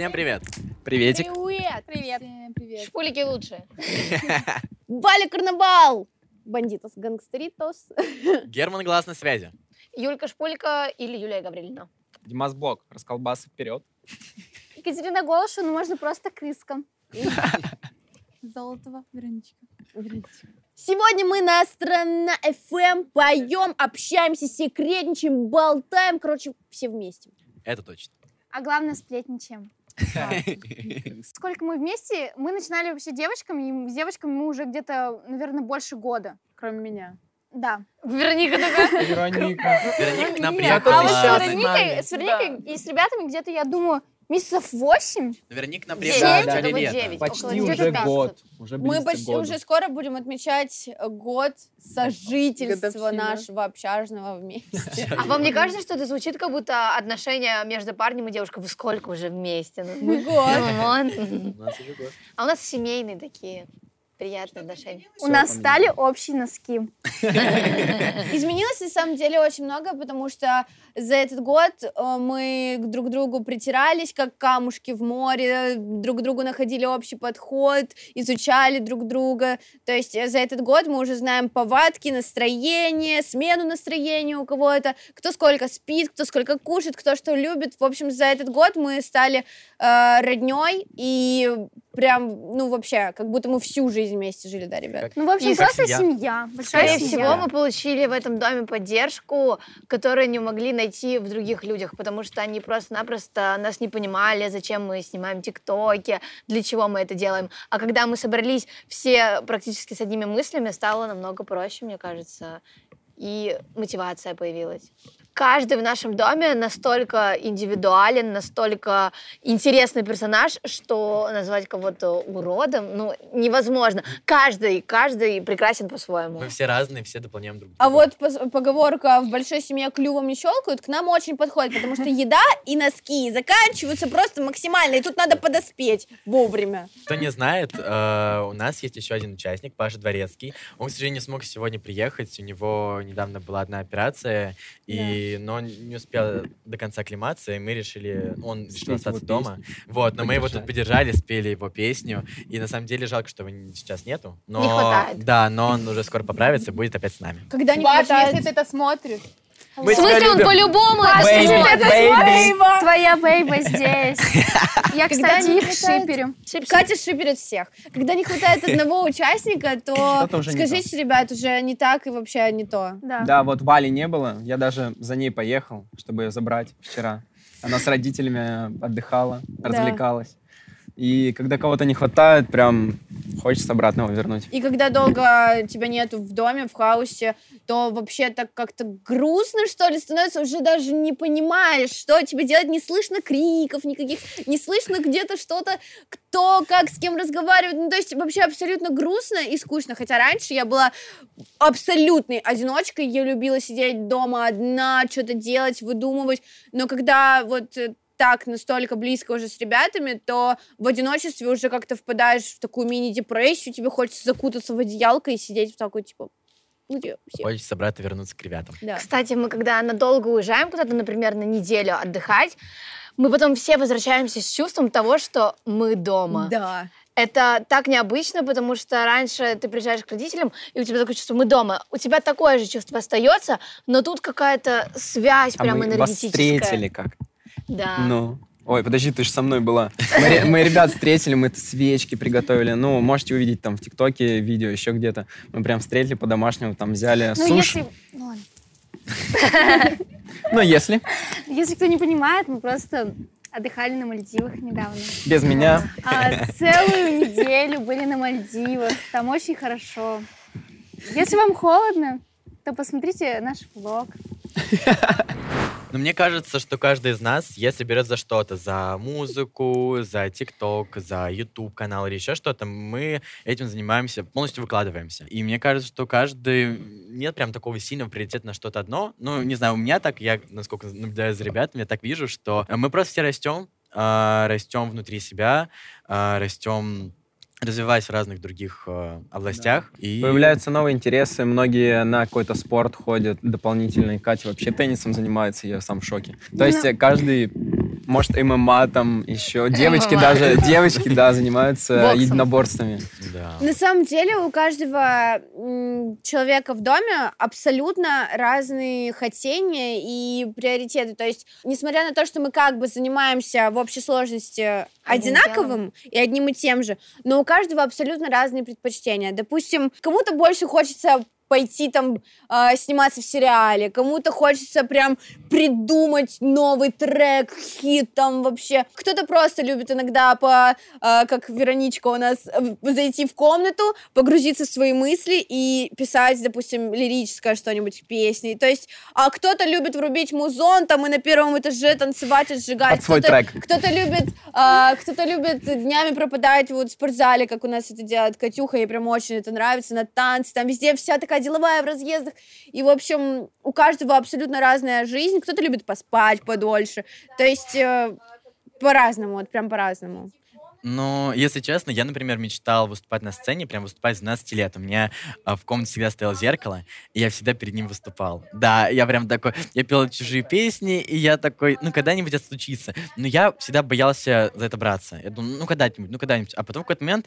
Всем привет. Приветик. Привет! Привет. Всем привет. Шпулики лучше. Бали карнавал! Бандитос, гангстеритос. Герман глаз на связи. Юлька Шпулька или Юлия Гаврилина. Димас Блок, расколбасы вперед. Екатерина Голша, ну можно просто крыска. Золотого Вероничка. Сегодня мы на Страна FM поем, общаемся, секретничаем, болтаем. Короче, все вместе. Это точно. А главное, сплетничаем. Сколько мы вместе? Мы начинали вообще девочками, и с девочками мы уже где-то, наверное, больше года. Кроме меня. Да. Вероника такая. Вероника. Вероника приехала. а вот с. Вероникой, с Вероникой и с ребятами где-то, я думаю, месяцев восемь. Вероника к нам Семь, приехала в да, да, около Почти девяти уже месяцев. год. Уже Мы почти году. уже скоро будем отмечать год сожительства Годовщина. нашего общажного вместе. А вам не кажется, что это звучит как будто отношения между парнем и девушкой? Вы сколько уже вместе? Ну, Мы год. ну, год. А у нас семейные такие приятные отношения. У нас стали общие носки. Изменилось на самом деле очень много, потому что за этот год э, мы к друг другу притирались, как камушки в море, друг к другу находили общий подход, изучали друг друга. То есть э, за этот год мы уже знаем повадки, настроение, смену настроения у кого-то, кто сколько спит, кто сколько кушает, кто что любит. В общем, за этот год мы стали э, родней и прям, ну вообще, как будто мы всю жизнь вместе жили, да, ребят? Ну, в общем, И просто семья. семья. Большая Скорее семья. всего, мы получили в этом доме поддержку, которую не могли найти в других людях, потому что они просто-напросто нас не понимали, зачем мы снимаем тиктоки, для чего мы это делаем. А когда мы собрались все практически с одними мыслями, стало намного проще, мне кажется, и мотивация появилась. Каждый в нашем доме настолько индивидуален, настолько интересный персонаж, что назвать кого-то уродом, ну, невозможно. Каждый, каждый прекрасен по-своему. Мы все разные, все дополняем друг друга. А вот поговорка «в большой семье клювом не щелкают» к нам очень подходит, потому что еда и носки заканчиваются просто максимально, и тут надо подоспеть вовремя. Кто не знает, э, у нас есть еще один участник, Паша Дворецкий. Он, к сожалению, не смог сегодня приехать. У него недавно была одна операция, и, но он не успел до конца акклиматься, и мы решили... Он решил остаться дома. Вот, но мы его тут поддержали, спели его песню. И на самом деле жалко, что его сейчас нету. Но, Не хватает. Да, но он уже скоро поправится и будет опять с нами. Когда не Паш, хватает... если ты это смотришь, Мы В смысле, он по-любому твоя бейба здесь. Я, Когда кстати, не их хватает- шиперю. Катя шиперит всех. Когда не хватает одного участника, то Что-то уже не скажите, ребят, уже не так и вообще не то. Да. Да, вот Вали не было. Я даже за ней поехал, чтобы ее забрать вчера. Она с родителями отдыхала, развлекалась. И когда кого-то не хватает, прям хочется обратно его вернуть. И когда долго тебя нету в доме, в хаусе, то вообще так как-то грустно, что ли, становится, уже даже не понимаешь, что тебе делать, не слышно криков никаких, не слышно где-то что-то, кто как с кем разговаривает, ну, то есть вообще абсолютно грустно и скучно, хотя раньше я была абсолютной одиночкой, я любила сидеть дома одна, что-то делать, выдумывать, но когда вот э, так настолько близко уже с ребятами, то в одиночестве уже как-то впадаешь в такую мини-депрессию, тебе хочется закутаться в одеялко и сидеть в такой, типа, где все? Хочется обратно вернуться к ребятам. Да. Кстати, мы когда надолго уезжаем куда-то, например, на неделю отдыхать, мы потом все возвращаемся с чувством того, что мы дома. Да. Это так необычно, потому что раньше ты приезжаешь к родителям, и у тебя такое чувство, мы дома. У тебя такое же чувство остается, но тут какая-то связь А прям мы вас энергетическая. встретили как? Да. Ну. Ой, подожди, ты же со мной была. Мы, мы ребят встретили, мы свечки приготовили. Ну, можете увидеть там в ТикТоке видео, еще где-то. Мы прям встретили по-домашнему, там взяли Ну, суши. если... ну, ладно. Ну, если. Если кто не понимает, мы просто отдыхали на Мальдивах недавно. Без меня. А, целую неделю были на Мальдивах. Там очень хорошо. Если вам холодно, то посмотрите наш влог. Но мне кажется, что каждый из нас, если берет за что-то, за музыку, за ТикТок, за YouTube канал или еще что-то, мы этим занимаемся, полностью выкладываемся. И мне кажется, что каждый... Нет прям такого сильного приоритета на что-то одно. Ну, не знаю, у меня так, я, насколько наблюдаю за ребятами, я так вижу, что мы просто все растем, а, растем внутри себя, а, растем развиваясь в разных других э, областях. И... Появляются новые интересы, многие на какой-то спорт ходят дополнительный. Катя вообще теннисом занимается, я сам в шоке. То есть э, каждый Может, ММА там еще. Девочки ММА. даже, девочки, да, занимаются Боксом. единоборствами. Да. На самом деле у каждого человека в доме абсолютно разные хотения и приоритеты. То есть, несмотря на то, что мы как бы занимаемся в общей сложности одинаковым и одним и тем же, но у каждого абсолютно разные предпочтения. Допустим, кому-то больше хочется пойти там а, сниматься в сериале, кому-то хочется прям придумать новый трек, хит там вообще. Кто-то просто любит иногда по, а, как Вероничка у нас, э, зайти в комнату, погрузиться в свои мысли и писать, допустим, лирическое что-нибудь песни. То есть, а кто-то любит врубить музон там и на первом этаже танцевать, отжигать. Под свой Кто-то- трек. Кто-то любит, а, кто-то любит днями пропадать вот в спортзале, как у нас это делает Катюха, ей прям очень это нравится, на танцы, там везде вся такая деловая в разъездах. И, в общем, у каждого абсолютно разная жизнь. Кто-то любит поспать подольше. То есть э, по-разному, вот прям по-разному. Ну, если честно, я, например, мечтал выступать на сцене, прям выступать с 12 лет. У меня а, в комнате всегда стояло зеркало, и я всегда перед ним выступал. Да, я прям такой, я пел чужие песни, и я такой, ну, когда-нибудь это случится. Но я всегда боялся за это браться. Я думал, ну, когда-нибудь, ну, когда-нибудь. А потом в какой-то момент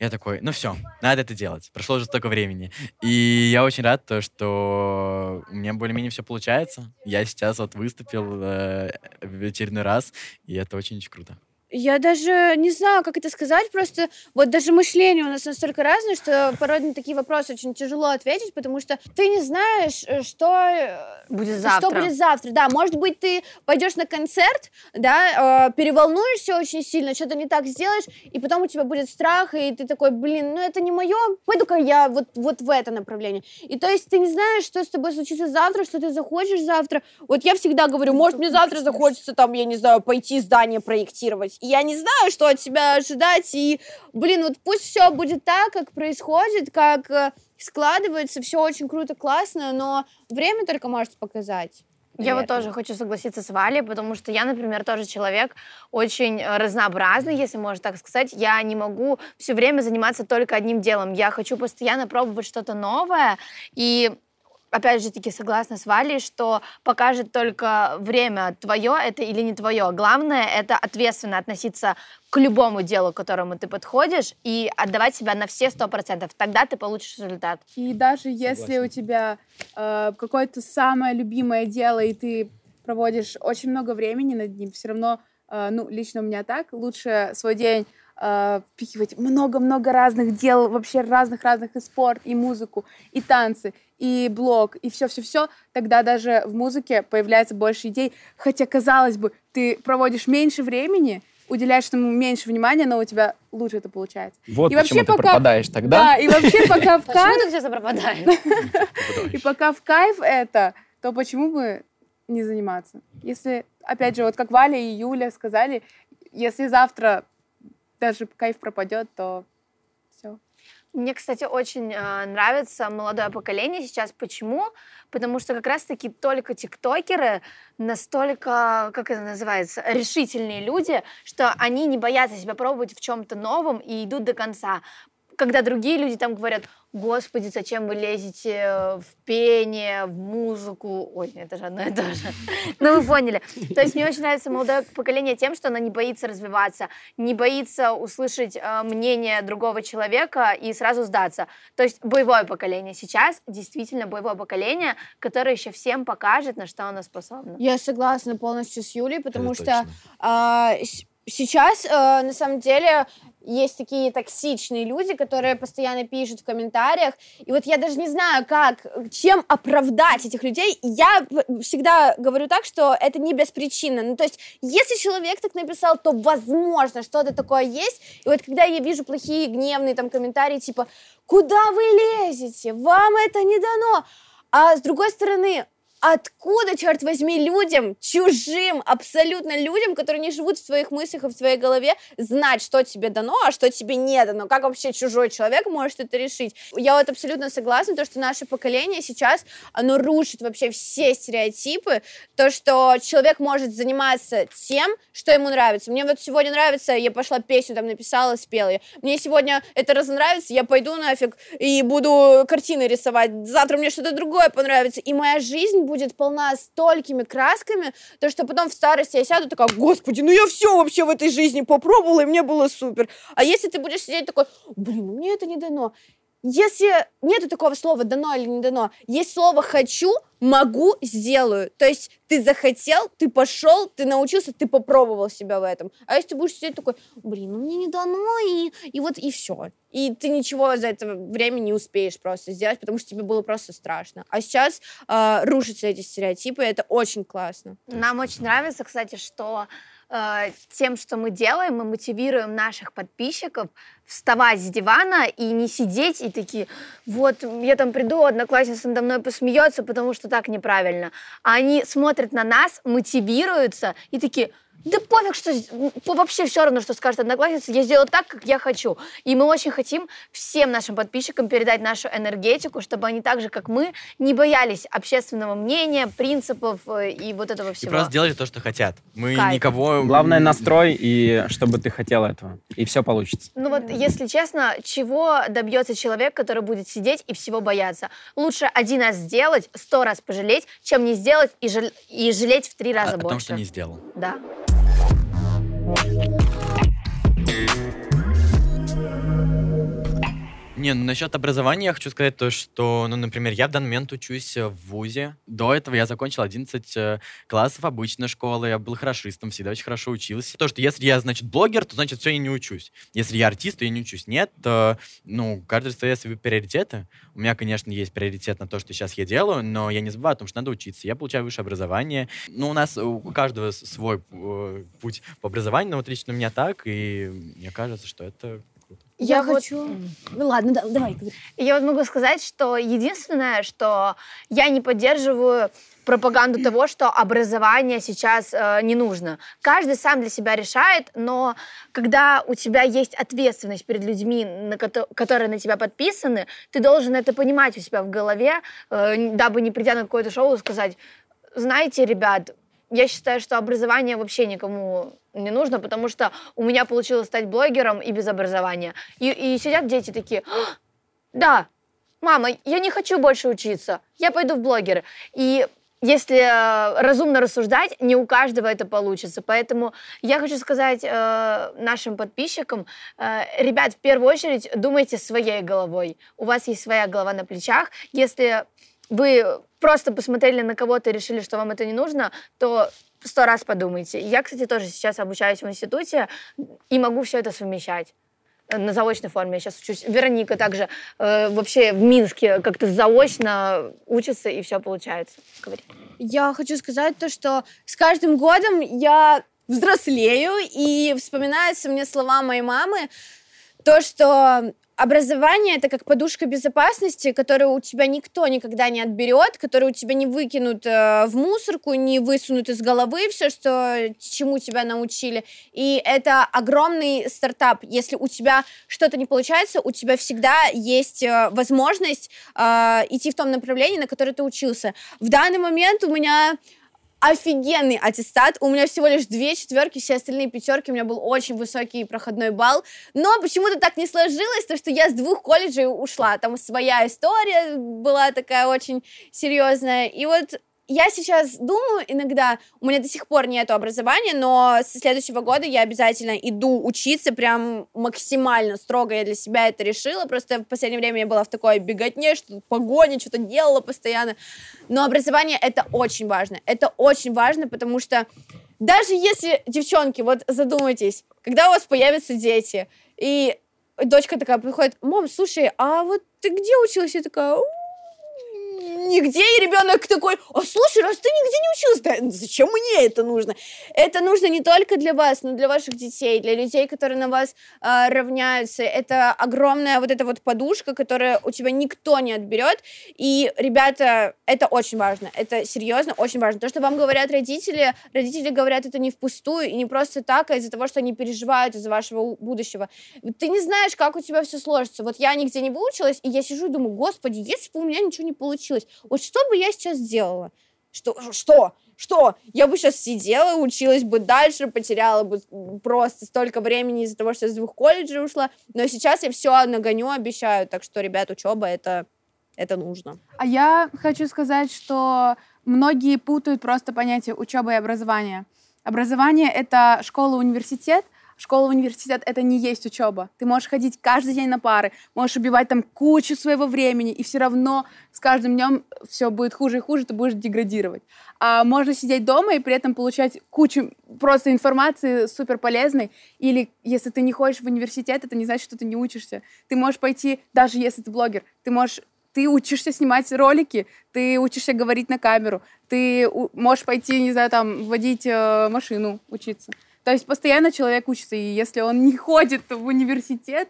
я такой, ну все, надо это делать. Прошло уже столько времени. И я очень рад, то, что у меня более-менее все получается. Я сейчас вот выступил э, в очередной раз, и это очень-очень круто. Я даже не знаю, как это сказать, просто вот даже мышление у нас настолько разное, что порой на такие вопросы очень тяжело ответить, потому что ты не знаешь, э, что э, Будет Что завтра. будет завтра? Да, может быть, ты пойдешь на концерт, да, э, переволнуешься очень сильно, что-то не так сделаешь, и потом у тебя будет страх, и ты такой, блин, ну это не мое, пойду-ка я вот, вот в это направление. И то есть ты не знаешь, что с тобой случится завтра, что ты захочешь завтра. Вот я всегда говорю, может, мне завтра захочется там, я не знаю, пойти здание проектировать. Я не знаю, что от себя ожидать, и, блин, вот пусть все будет так, как происходит, как э, складывается, все очень круто, классно, но время только может показать. Я вот наверное. тоже хочу согласиться с Валей, потому что я, например, тоже человек очень э, разнообразный, если можно так сказать. Я не могу все время заниматься только одним делом. Я хочу постоянно пробовать что-то новое. И опять же таки согласна с Валей, что покажет только время, твое это или не твое. Главное — это ответственно относиться к любому делу, к которому ты подходишь, и отдавать себя на все сто процентов. Тогда ты получишь результат. И даже если у тебя э, какое-то самое любимое дело, и ты проводишь очень много времени над ним, все равно, э, ну, лично у меня так, лучше свой день э, впихивать много-много разных дел, вообще разных-разных и спорт, и музыку, и танцы, и блог, и все-все-все, тогда даже в музыке появляется больше идей, хотя, казалось бы, ты проводишь меньше времени, уделяешь этому меньше внимания, но у тебя лучше это получается. Вот И почему вообще ты пока- пропадаешь тогда. Да, и вообще пока в Почему кайф, ты все пропадаешь? и пока в кайф это, то почему бы не заниматься? Если, опять же, вот как Валя и Юля сказали, если завтра даже кайф пропадет, то. Мне, кстати, очень э, нравится молодое поколение сейчас. Почему? Потому что как раз-таки только тиктокеры настолько, как это называется, решительные люди, что они не боятся себя пробовать в чем-то новом и идут до конца. Когда другие люди там говорят, господи, зачем вы лезете в пение, в музыку? Ой, это же одно и то же. Ну, вы поняли. То есть мне очень нравится молодое поколение тем, что оно не боится развиваться, не боится услышать э, мнение другого человека и сразу сдаться. То есть боевое поколение сейчас действительно боевое поколение, которое еще всем покажет, на что оно способно. Я согласна полностью с Юлей, потому Это что. Сейчас э, на самом деле есть такие токсичные люди, которые постоянно пишут в комментариях, и вот я даже не знаю, как, чем оправдать этих людей. Я всегда говорю так, что это не беспричинно. Ну, то есть, если человек так написал, то, возможно, что-то такое есть. И вот когда я вижу плохие, гневные там комментарии, типа, куда вы лезете? Вам это не дано. А с другой стороны, Откуда, черт возьми, людям, чужим, абсолютно людям, которые не живут в своих мыслях и в своей голове, знать, что тебе дано, а что тебе не дано? Как вообще чужой человек может это решить? Я вот абсолютно согласна, то, что наше поколение сейчас, оно рушит вообще все стереотипы, то, что человек может заниматься тем, что ему нравится. Мне вот сегодня нравится, я пошла песню там написала, спела ее. Мне сегодня это разонравится, я пойду нафиг и буду картины рисовать. Завтра мне что-то другое понравится. И моя жизнь будет полна столькими красками, то что потом в старости я сяду такая, господи, ну я все вообще в этой жизни попробовала, и мне было супер. А если ты будешь сидеть такой, блин, ну мне это не дано, если нету такого слова дано или не дано, есть слово хочу, могу, сделаю. То есть ты захотел, ты пошел, ты научился, ты попробовал себя в этом. А если ты будешь сидеть такой, блин, ну мне не дано, и, и вот и все. И ты ничего за это время не успеешь просто сделать, потому что тебе было просто страшно. А сейчас э, рушатся эти стереотипы, и это очень классно. Нам очень нравится, кстати, что э, тем, что мы делаем, мы мотивируем наших подписчиков вставать с дивана и не сидеть и такие, вот я там приду, одноклассница надо мной посмеется, потому что так неправильно. А они смотрят на нас, мотивируются и такие, да пофиг, что вообще все равно, что скажет одноклассница, я сделаю так, как я хочу. И мы очень хотим всем нашим подписчикам передать нашу энергетику, чтобы они так же, как мы, не боялись общественного мнения, принципов э, и вот этого всего. И просто делали то, что хотят. Мы Кайф. никого... Главное настрой и чтобы ты хотел этого. И все получится. Ну вот, если честно, чего добьется человек, который будет сидеть и всего бояться? Лучше один раз сделать, сто раз пожалеть, чем не сделать и, жал- и жалеть в три раза а, больше. Потому что не сделал. Да. Bye. Не, ну насчет образования я хочу сказать то, что, ну, например, я в данный момент учусь э, в ВУЗе. До этого я закончил 11 э, классов обычной школы, я был хорошистом, всегда очень хорошо учился. То, что если я, значит, блогер, то, значит, все, я не учусь. Если я артист, то я не учусь. Нет, то, ну, каждый ставит свои приоритеты. У меня, конечно, есть приоритет на то, что сейчас я делаю, но я не забываю о том, что надо учиться. Я получаю высшее образование. Ну, у нас у каждого свой э, путь по образованию, но вот лично у меня так, и мне кажется, что это Я, Я вот- хочу... Ну ладно, да, давай. Я вот могу сказать, что единственное, что я не поддерживаю пропаганду того, что образование сейчас э, не нужно. Каждый сам для себя решает, но когда у тебя есть ответственность перед людьми, на кото- которые на тебя подписаны, ты должен это понимать у себя в голове, э, дабы не придя на какое-то шоу и сказать, знаете, ребят, я считаю, что образование вообще никому не нужно, потому что у меня получилось стать блогером и без образования. И, и сидят дети такие, «А, да, мама, я не хочу больше учиться, я пойду в блогеры. И если э, разумно рассуждать, не у каждого это получится. Поэтому я хочу сказать э, нашим подписчикам, э, ребят, в первую очередь думайте своей головой. У вас есть своя голова на плечах. Если вы просто посмотрели на кого-то и решили, что вам это не нужно, то сто раз подумайте. Я, кстати, тоже сейчас обучаюсь в институте и могу все это совмещать э, на заочной форме. Я сейчас учусь. Вероника также э, вообще в Минске как-то заочно учится, и все получается. Говори. Я хочу сказать то, что с каждым годом я взрослею, и вспоминаются мне слова моей мамы, то, что образование это как подушка безопасности, которую у тебя никто никогда не отберет, которую у тебя не выкинут э, в мусорку, не высунут из головы все, что чему тебя научили. И это огромный стартап. Если у тебя что-то не получается, у тебя всегда есть э, возможность э, идти в том направлении, на которое ты учился. В данный момент у меня офигенный аттестат. У меня всего лишь две четверки, все остальные пятерки. У меня был очень высокий проходной балл. Но почему-то так не сложилось, то что я с двух колледжей ушла. Там своя история была такая очень серьезная. И вот я сейчас думаю иногда, у меня до сих пор нет образования, но со следующего года я обязательно иду учиться прям максимально строго. Я для себя это решила. Просто в последнее время я была в такой беготне, что погоне, что-то делала постоянно. Но образование это очень важно. Это очень важно, потому что даже если, девчонки, вот задумайтесь, когда у вас появятся дети, и дочка такая приходит, мам, слушай, а вот ты где училась? Я такая, «У, нигде, и ребенок такой, а слушай, раз ты нигде не училась, да зачем мне это нужно? Это нужно не только для вас, но для ваших детей, для людей, которые на вас а, равняются. Это огромная вот эта вот подушка, которая у тебя никто не отберет. И, ребята, это очень важно, это серьезно очень важно. То, что вам говорят родители, родители говорят это не впустую и не просто так, а из-за того, что они переживают из-за вашего будущего. Ты не знаешь, как у тебя все сложится. Вот я нигде не выучилась, и я сижу и думаю, господи, если бы у меня ничего не получилось, вот что бы я сейчас сделала? Что? Что? Что? Я бы сейчас сидела, училась бы дальше, потеряла бы просто столько времени из-за того, что я с двух колледжей ушла. Но сейчас я все нагоню, обещаю. Так что, ребят, учеба это это нужно. А я хочу сказать, что многие путают просто понятие учеба и образования. Образование — это школа, университет, школа, университет — это не есть учеба. Ты можешь ходить каждый день на пары, можешь убивать там кучу своего времени, и все равно с каждым днем все будет хуже и хуже, ты будешь деградировать. А можно сидеть дома и при этом получать кучу просто информации супер полезной. Или если ты не ходишь в университет, это не значит, что ты не учишься. Ты можешь пойти, даже если ты блогер, ты можешь ты учишься снимать ролики, ты учишься говорить на камеру, ты можешь пойти, не знаю, там, водить э, машину, учиться. То есть постоянно человек учится, и если он не ходит в университет,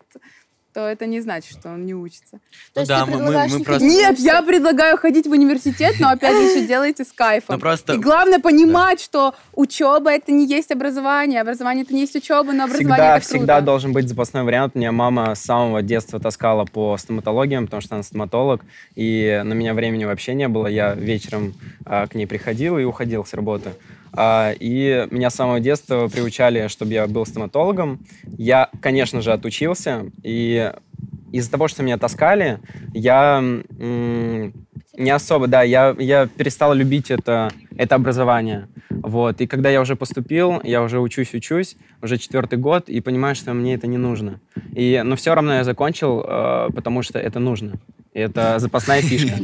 то это не значит, что он не учится. То Ну есть да, ты мы- мы- просто- Нет, я предлагаю ходить в университет, но опять же все делайте с кайфом. Ну, просто- И главное понимать, что учеба это не есть образование, образование это не есть учеба, но образование Всегда, это круто. всегда должен быть запасной вариант. Меня мама с самого детства таскала по стоматологиям, потому что она стоматолог, и на меня времени вообще не было. Я вечером а, к ней приходил и уходил с работы. А, и меня с самого детства приучали, чтобы я был стоматологом. Я, конечно же, отучился, и из-за того, что меня таскали, я не особо, да, я, я перестал любить это, это образование. Вот. И когда я уже поступил, я уже учусь-учусь, уже четвертый год, и понимаю, что мне это не нужно. И, но все равно я закончил, э, потому что это нужно. Это запасная фишка.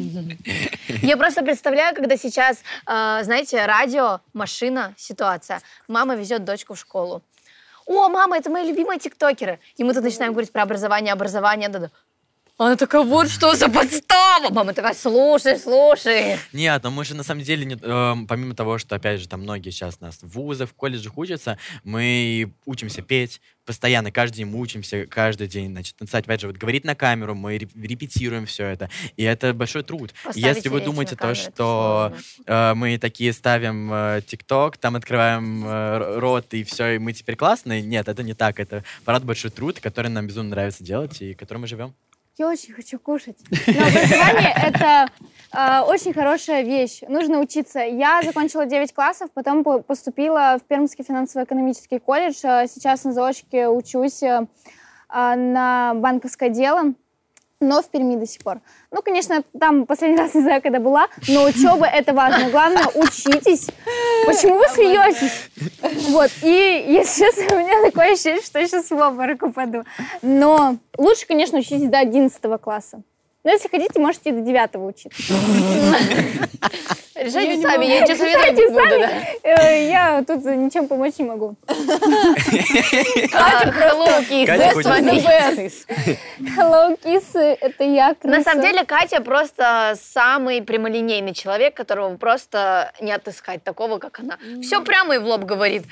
Я просто представляю, когда сейчас, э, знаете, радио, машина, ситуация. Мама везет дочку в школу. О, мама, это мои любимые тиктокеры. И мы тут начинаем говорить про образование, образование. Да-да. Она такая, вот что за подстава. Мама такая, слушай, слушай. Нет, но мы же на самом деле, не- эм, помимо того, что, опять же, там многие сейчас у нас в вузах, в колледжах учатся, мы учимся петь, постоянно, каждый день мы учимся, каждый день, значит, танцевать, опять же, вот говорить на камеру, мы реп- репетируем все это, и это большой труд. Поставить Если вы думаете то, камеру, это что э, мы такие ставим э, ТикТок, там открываем э, рот, и все, и мы теперь классные, нет, это не так, это парад большой труд, который нам безумно нравится делать, и которым мы живем. Я очень хочу кушать. Но образование — это э, очень хорошая вещь. Нужно учиться. Я закончила 9 классов, потом по- поступила в Пермский финансово-экономический колледж. Э, Сейчас на заочке учусь э, а, на банковское дело, но в Перми до сих пор. Ну, конечно, там последний раз не знаю, когда была, но учеба — это важно. Главное, учитесь. Почему вы смеетесь? Вот, и если честно, у меня такое ощущение, что я сейчас в обморок упаду. Но лучше, конечно, учитесь до 11 класса. Но если хотите, можете и до 9 учиться. Решайте сами, я ничего советовать не буду. да. Э, Я тут ничем помочь не могу. Катя просто Катя best хоть- one is. Hello, кисы, это я. На самом деле Катя просто самый прямолинейный человек, которого просто не отыскать такого, как она. Все прямо и в лоб говорит,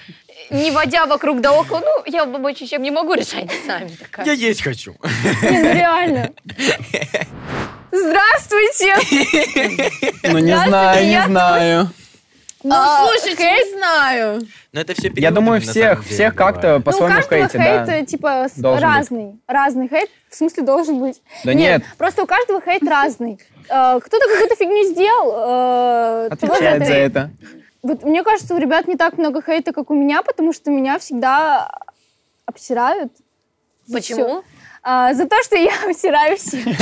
не водя вокруг да около. Ну, я помочь ничем не могу, решайте сами. Я есть хочу. Не, ну реально. Здравствуйте! Ну, не знаю, не знаю. Ну, А, слушайте, не знаю. Но это все Я думаю, всех, всех как-то Ну, по-своему каждого хейте, хейт, да. типа, быть. разный. Разный хейт, в смысле, должен быть. Да нет, Просто у каждого хейт разный. Э, Кто-то какую-то фигню сделал. э, отвечает за это. Вот мне кажется, у ребят не так много хейта, как у меня, потому что меня всегда обсирают. Всё. А, за то, что я обсираю всех.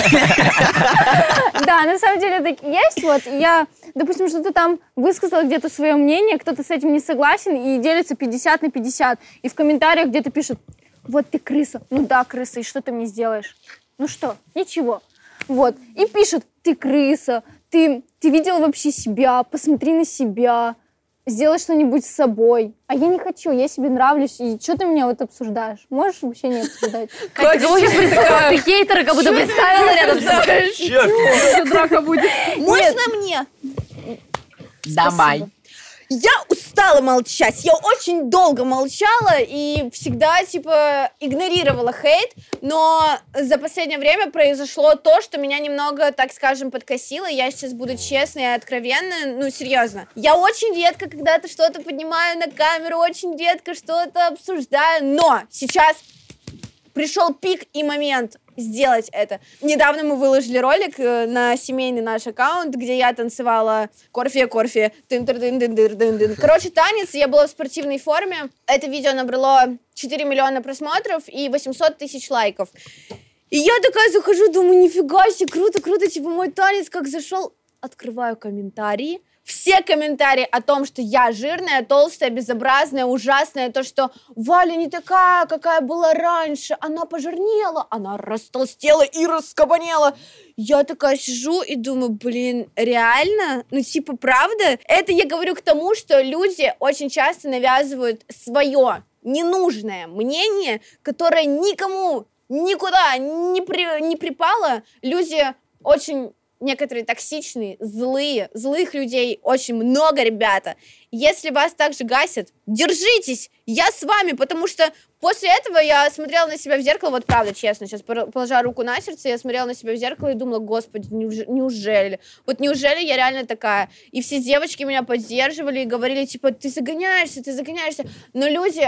Да, на самом деле так есть. Вот я, допустим, что-то там высказала где-то свое мнение, кто-то с этим не согласен и делится 50 на 50. И в комментариях где-то пишут, вот ты крыса. Ну да, крыса, и что ты мне сделаешь? Ну что? Ничего. Вот. И пишут, ты крыса, ты, ты видела вообще себя, посмотри на себя, сделай что-нибудь с собой. А я не хочу, я себе нравлюсь, и что ты меня вот обсуждаешь? Можешь вообще не обсуждать? Катя, ты хейтера как будто представила рядом с собой. Драка будет. Можно мне? Давай. Я устала молчать. Я очень долго молчала и всегда, типа, игнорировала хейт, но за последнее время произошло то, что меня немного, так скажем, подкосило. Я сейчас буду честной и откровенной, ну, серьезно. Я очень редко когда-то что-то поднимаю на камеру, очень редко что-то обсуждаю, но сейчас пришел пик и момент сделать это. Недавно мы выложили ролик э, на семейный наш аккаунт, где я танцевала корфе, корфе, тын тыр дын дын дыр Короче, танец, я была в спортивной форме. Это видео набрало 4 миллиона просмотров и 800 тысяч лайков. И я такая захожу, думаю, нифига себе, круто, круто, типа мой танец как зашел. Открываю комментарии, все комментарии о том, что я жирная, толстая, безобразная, ужасная, то, что Валя не такая, какая была раньше, она пожирнела, она растолстела и раскабанела. Я такая сижу и думаю, блин, реально? Ну, типа, правда? Это я говорю к тому, что люди очень часто навязывают свое ненужное мнение, которое никому никуда не, при, не припало. Люди очень некоторые токсичные, злые, злых людей очень много, ребята. Если вас также гасят, держитесь, я с вами, потому что после этого я смотрела на себя в зеркало, вот правда, честно, сейчас положа руку на сердце, я смотрела на себя в зеркало и думала, господи, неужели? Вот неужели я реально такая? И все девочки меня поддерживали и говорили, типа, ты загоняешься, ты загоняешься. Но люди,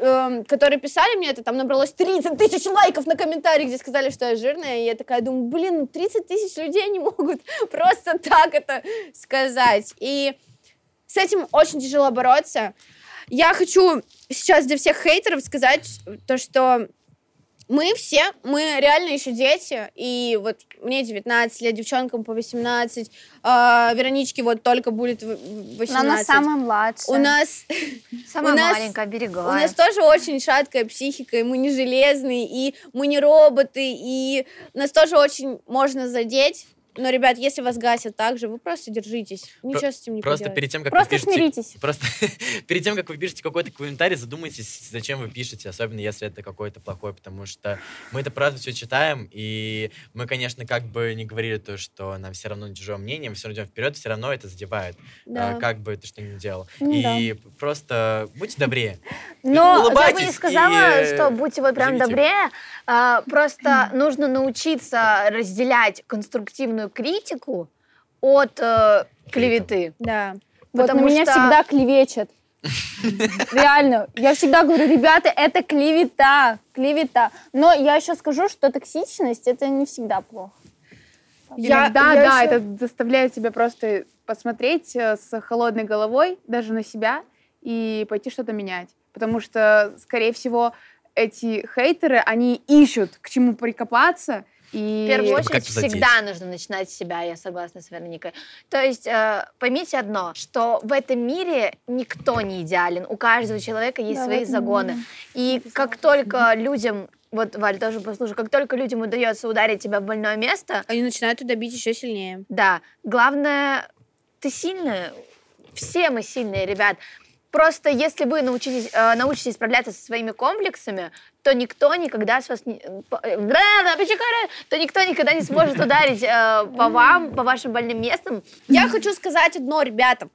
эм, которые писали мне это, там набралось 30 тысяч лайков на комментарии, где сказали, что я жирная, и я такая думаю, блин, 30 тысяч людей не могут просто так это сказать. И с этим очень тяжело бороться. Я хочу сейчас для всех хейтеров сказать то, что мы все, мы реально еще дети, и вот мне 19 лет, девчонкам по 18, э, Вероничке вот только будет 18. Но она самая младшая. У нас... Самая у нас, маленькая, береговая. У нас тоже очень шаткая психика, и мы не железные, и мы не роботы, и нас тоже очень можно задеть. Но, ребят, если вас гасят так же, вы просто держитесь. Ничего Про- с этим не Просто поделать. перед тем, как Просто вы пишете... смиритесь. Просто перед тем, как вы пишете какой-то комментарий, задумайтесь, зачем вы пишете, особенно если это какой-то плохой, потому что мы это правда все читаем, и мы, конечно, как бы не говорили то, что нам все равно чужое мнение, мы все равно идем вперед, все равно это задевает, Да. а, как бы ты что ни делал. Ну и просто будьте добрее. Но я бы не сказала, и, что будьте вот прям живите. добрее. а, просто нужно научиться разделять конструктивную критику от э, клеветы. Да. Вот на меня что- всегда клевечат. Реально. Я всегда говорю, ребята, это клевета, клевета. Но я еще скажу, что токсичность это не всегда плохо. Иногда, я да, ещё- это заставляет тебя просто посмотреть э, с холодной головой даже на себя и пойти что-то менять. Потому что, скорее всего, эти хейтеры, они ищут к чему прикопаться. И... В первую очередь, задеть. всегда нужно начинать с себя, я согласна с Вероникой. То есть э, поймите одно, что в этом мире никто не идеален, у каждого человека есть Да, свои загоны. мире. И как только людям, вот, Валь, тоже послушай, как только людям удается ударить тебя в больное место, Они начинают туда бить еще сильнее. да, главное, ты сильная, все мы сильные, ребят. Просто если вы научитесь, э, научитесь справляться со своими комплексами, то никто никогда с вас не... э, э, То никто никогда не сможет ударить э, по вам, по вашим больным местам. Я хочу сказать одно, ребята.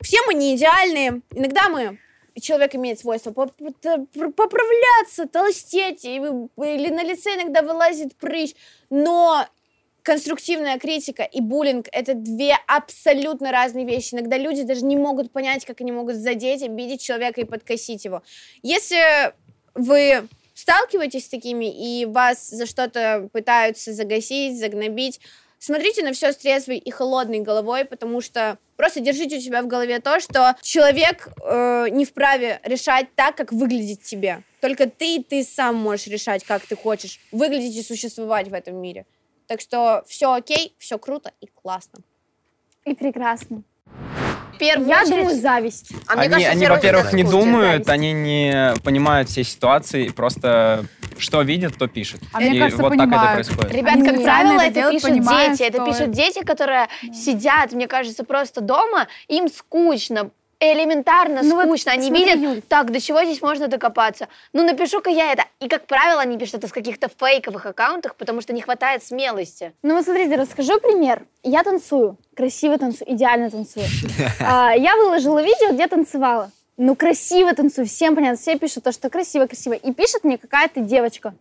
Все мы не идеальные. Иногда мы человек имеет свойство поправляться, толстеть, или на лице иногда вылазит прыщ, но конструктивная критика и буллинг — это две абсолютно разные вещи. Иногда люди даже не могут понять, как они могут задеть, обидеть человека и подкосить его. Если вы сталкиваетесь с такими, и вас за что-то пытаются загасить, загнобить, смотрите на все с трезвой и холодной головой, потому что просто держите у себя в голове то, что человек э, не вправе решать так, как выглядит тебе. Только ты и ты сам можешь решать, как ты хочешь выглядеть и существовать в этом мире. Так что все окей, все круто и классно. И прекрасно. Первую Я очередь- думаю, зависть. а мне они, кажется, они, во-первых, не думают, зависть. они не понимают всей ситуации, просто что видят, то пишут. А мне И кажется, вот так это понимают. происходит. Ребят, Они как правило, это делают, пишут дети. Это пишут дети, которые сидят, мне кажется, просто дома, им скучно. Элементарно Ну вот скучно. Они смотри, видят, Юль. так, до чего здесь можно докопаться? Ну, напишу-ка я это. И, как правило, они пишут это с каких-то фейковых аккаунтах, потому что не хватает смелости. Ну вот смотрите, расскажу пример. Я танцую, красиво танцую, идеально танцую. А, Я выложила видео, где танцевала. Ну красиво танцую, всем понятно, все пишут то, что красиво, красиво. И пишет мне какая-то девочка,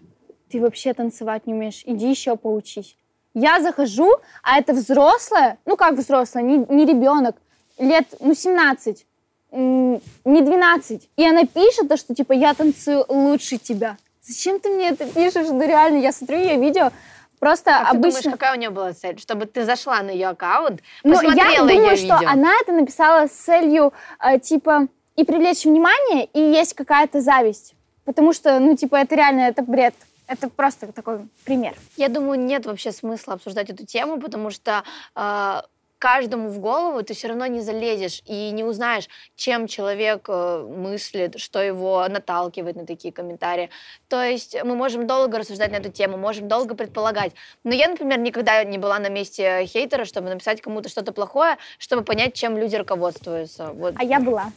ты вообще танцевать не умеешь, иди еще поучись. Я захожу, а это взрослая, ну как взрослая, не, не ребенок, лет, ну 17, м, не 12. И она пишет то, что типа я танцую лучше тебя. Зачем ты мне это пишешь? Ну реально, я смотрю ее видео, просто Как ты обычно... думаешь, какая у нее была цель? Чтобы ты зашла на ее аккаунт, Ну, я думаю, ее что видео. она это написала с целью, э, типа, и привлечь внимание, и есть какая-то зависть. Потому что, ну, типа, это реально, это бред. Это просто такой пример. Я думаю, нет вообще смысла обсуждать эту тему, потому что э, каждому в голову ты все равно не залезешь и не узнаешь, чем человек э, мыслит, что его наталкивает на такие комментарии. То есть мы можем долго рассуждать на эту тему, можем долго предполагать. Но я, например, никогда не была на месте хейтера, чтобы написать кому-то что-то плохое, чтобы понять, чем люди руководствуются. Вот. А я была.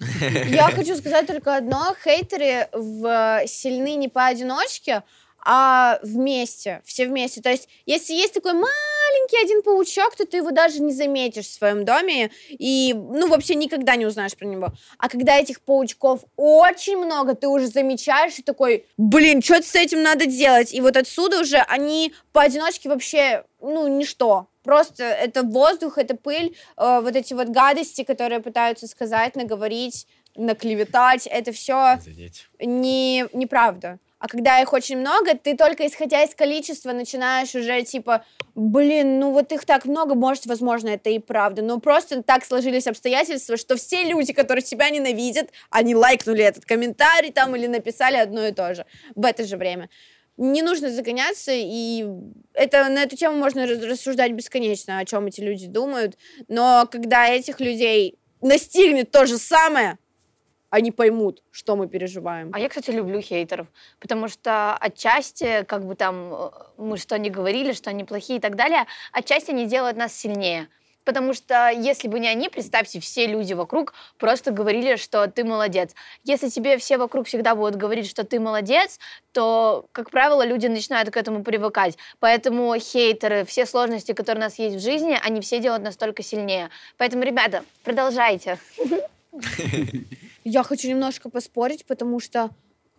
Я хочу сказать только одно. Хейтеры в, сильны не поодиночке, а вместе, все вместе. То есть, если есть такой маленький один паучок, то ты его даже не заметишь в своем доме и, ну, вообще никогда не узнаешь про него. А когда этих паучков очень много, ты уже замечаешь и такой, блин, что с этим надо делать? И вот отсюда уже они поодиночке вообще, ну, ничто. Просто это воздух, это пыль, э, вот эти вот гадости, которые пытаются сказать, наговорить, наклеветать, это все Задеть. не, неправда. А когда их очень много, ты только исходя из количества начинаешь уже типа, блин, ну вот их так много, может, возможно, это и правда. Но просто так сложились обстоятельства, что все люди, которые тебя ненавидят, они лайкнули этот комментарий там или написали одно и то же в это же время. Не нужно загоняться, и это, на эту тему можно рассуждать бесконечно, о чем эти люди думают. Но когда этих людей настигнет то же самое, они поймут, что мы переживаем. А я, кстати, люблю хейтеров, потому что отчасти, как бы там э, мы что ни говорили, что они плохие и так далее, отчасти они делают нас сильнее. Потому что если бы не они, представьте, все люди вокруг просто говорили, что ты молодец. Если тебе все вокруг всегда будут говорить, что ты молодец, то, как правило, люди начинают к этому привыкать. Поэтому хейтеры, все сложности, которые у нас есть в жизни, они все делают нас только сильнее. Поэтому, ребята, продолжайте. Я хочу немножко поспорить, потому что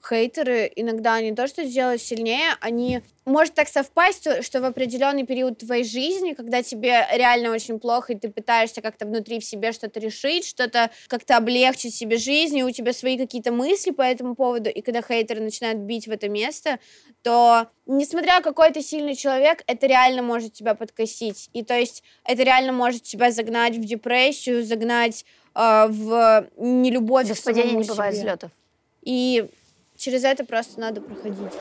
хейтеры иногда не то, что делают сильнее, они... Может так совпасть, что в определенный период твоей жизни, когда тебе реально очень плохо, и ты пытаешься как-то внутри в себе что-то решить, что-то как-то облегчить себе жизнь, и у тебя свои какие-то мысли по этому поводу, и когда хейтеры начинают бить в это место, то, несмотря какой ты сильный человек, это реально может тебя подкосить. И то есть это реально может тебя загнать в депрессию, загнать э, в нелюбовь Без к самому не бывает себе. взлетов. И через это просто надо проходить.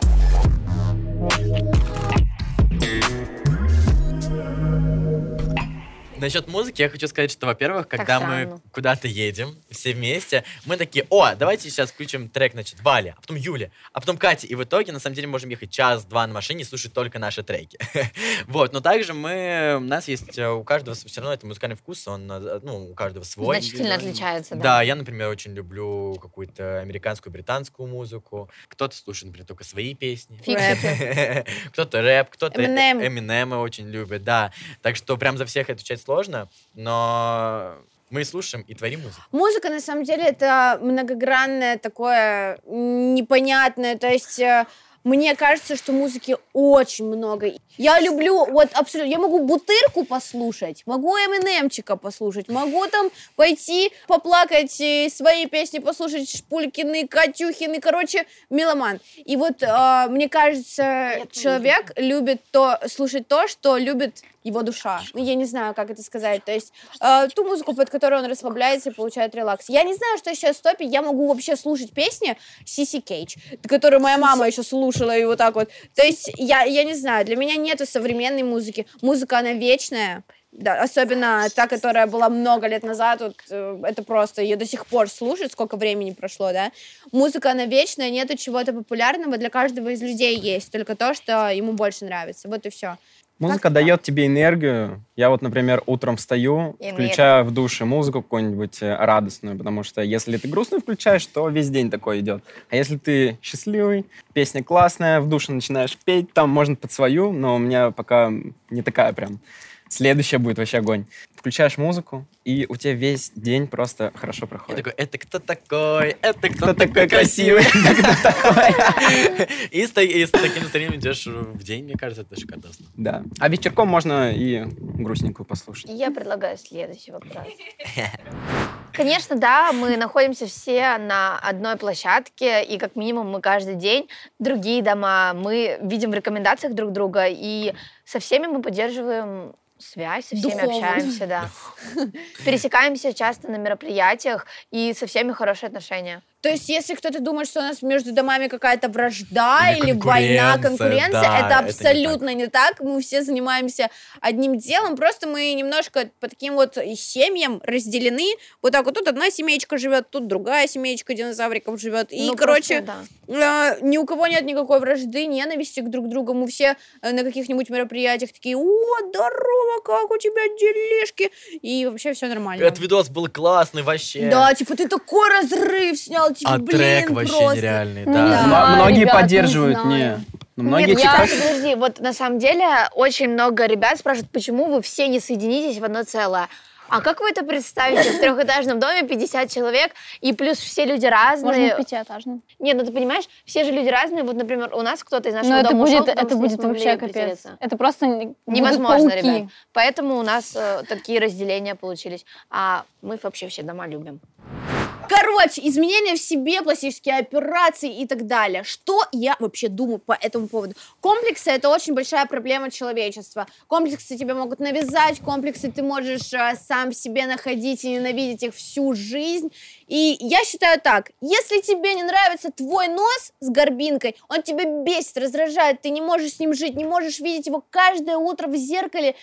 Насчет музыки я хочу сказать, что, во-первых, когда мы куда-то едем все вместе, мы такие, о, давайте сейчас включим трек, значит, Валя, а потом Юля, а потом Катя. И в итоге, на самом деле, можем ехать час-два на машине и слушать только наши треки. Вот, но также мы, у нас есть, э, у каждого все равно это музыкальный вкус, он, э, ну, у каждого свой. Значительно отличается, да. Да, я, например, очень люблю какую-то американскую, британскую музыку. Кто-то слушает, например, только свои песни. Кто-то рэп, кто-то. Эминема очень любит, да. Так что прям за всех отвечать сложно, но мы слушаем и творим музыку. Музыка, на самом деле, это многогранное такое непонятное. То есть э, мне кажется, что музыки очень много. Я люблю, вот абсолютно, я могу бутырку послушать, могу Эминемчика послушать, могу там пойти поплакать и свои песни послушать, Шпулькины, Катюхины, короче, меломан. И вот э, мне кажется, тоже человек любит то, слушать то, что любит его душа. Ну, я не знаю, как это сказать. То есть э, ту музыку, под которой он расслабляется и получает релакс. Я не знаю, что сейчас в топе. Я могу вообще слушать песни Сиси Кейдж, которую моя мама еще слушала и вот так вот. То есть я, я не знаю, для меня нету современной музыки. Музыка, она вечная. Да, особенно та, которая была много лет назад, вот, э, это просто ее до сих пор слушают, сколько времени прошло, да. Музыка, она вечная, нету чего-то популярного, для каждого из людей есть только то, что ему больше нравится, вот и все. Музыка дает тебе энергию. Я вот, например, утром встаю, Энергию. включаю в душе музыку какую-нибудь э, радостную, потому что если ты грустную включаешь, то весь день такой идет. А если ты счастливый, песня классная, в душе начинаешь петь, там можно под свою, но у меня пока не такая прям. Следующая будет вообще огонь. Включаешь музыку, и у тебя весь день просто хорошо Я проходит. такой, это кто такой? Это кто, Кто такой красивый? И с, та- и с таким настроением идешь в день, мне кажется, это шикардосно. Да. А вечерком можно и грустненькую послушать. Я предлагаю следующий вопрос. Конечно, да, мы находимся все на одной площадке, и как минимум мы каждый день другие дома, мы видим в рекомендациях друг друга, и со всеми мы поддерживаем связь, со всеми общаемся, да. Пересекаемся часто на мероприятиях, и со всеми хорошие отношения. То есть, если кто-то думает, что у нас между домами какая-то вражда Или или, война, конкуренция, да, это это не так. абсолютно не так. Мы все занимаемся одним делом, просто мы немножко по таким вот семьям разделены. Вот так вот тут одна семейка живет, тут другая семейка динозавриков живет. И, Ну, короче, просто, да. э, ни у кого нет никакой вражды, ненависти к друг другу. Мы все э, на каких-нибудь мероприятиях такие, о, здорово, как у тебя делишки? И вообще все нормально. Этот видос был классный вообще. Да, типа ты такой разрыв снял, типа, А блин, трек вообще просто. нереальный, Ну, да. не М- Многие ребят, поддерживают, не. Ну, многие Нет, я, тиктоки- подожди, вот на самом деле очень много ребят спрашивают, почему вы все не соединитесь в одно целое. А как вы это представите? В трехэтажном доме 50 человек, и плюс все люди разные. Можно пятиэтажным. Нет, ну ты понимаешь, все же люди разные. Вот, например, у нас кто-то из нашего Но это дома будет, ушел, это будет вообще капец. Это просто Невозможно, пауки. ребят. Поэтому у нас э, такие разделения получились. А мы вообще все дома любим. Короче, изменения в себе, пластические операции и так далее. Что я вообще думаю по этому поводу? Комплексы — это очень большая проблема человечества. Комплексы тебе могут навязать, комплексы ты можешь э, сам себе находить и ненавидеть их всю жизнь. И я считаю так, если тебе не нравится твой нос с горбинкой, он тебя бесит, раздражает, ты не можешь с ним жить, не можешь видеть его каждое утро в зеркале,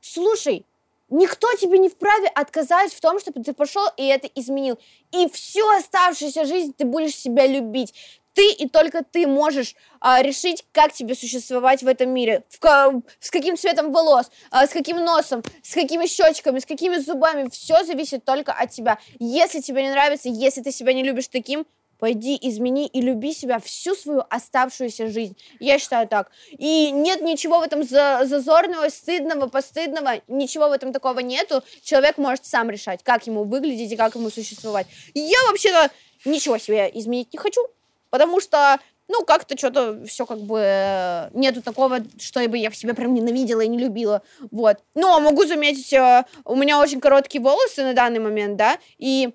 слушай, Никто тебе не вправе отказать в том, чтобы ты пошел и это изменил. И всю оставшуюся жизнь ты будешь себя любить. Ты и только ты можешь а, решить, как тебе существовать в этом мире. В с каким цветом волос, а, с каким носом, с какими щечками, с какими зубами. Все зависит только от тебя. Если тебе не нравится, если ты себя не любишь таким, пойди измени и люби себя всю свою оставшуюся жизнь. Я считаю так. И нет ничего в этом за- зазорного, стыдного, постыдного, ничего в этом такого нету. Человек может сам решать, как ему выглядеть и как ему существовать. Я вообще-то ничего себе изменить не хочу, потому что ну, как-то что-то все как бы э, нету такого, что бы я в себе прям ненавидела и не любила, вот. Но могу заметить, э, у меня очень короткие волосы на данный момент, да, и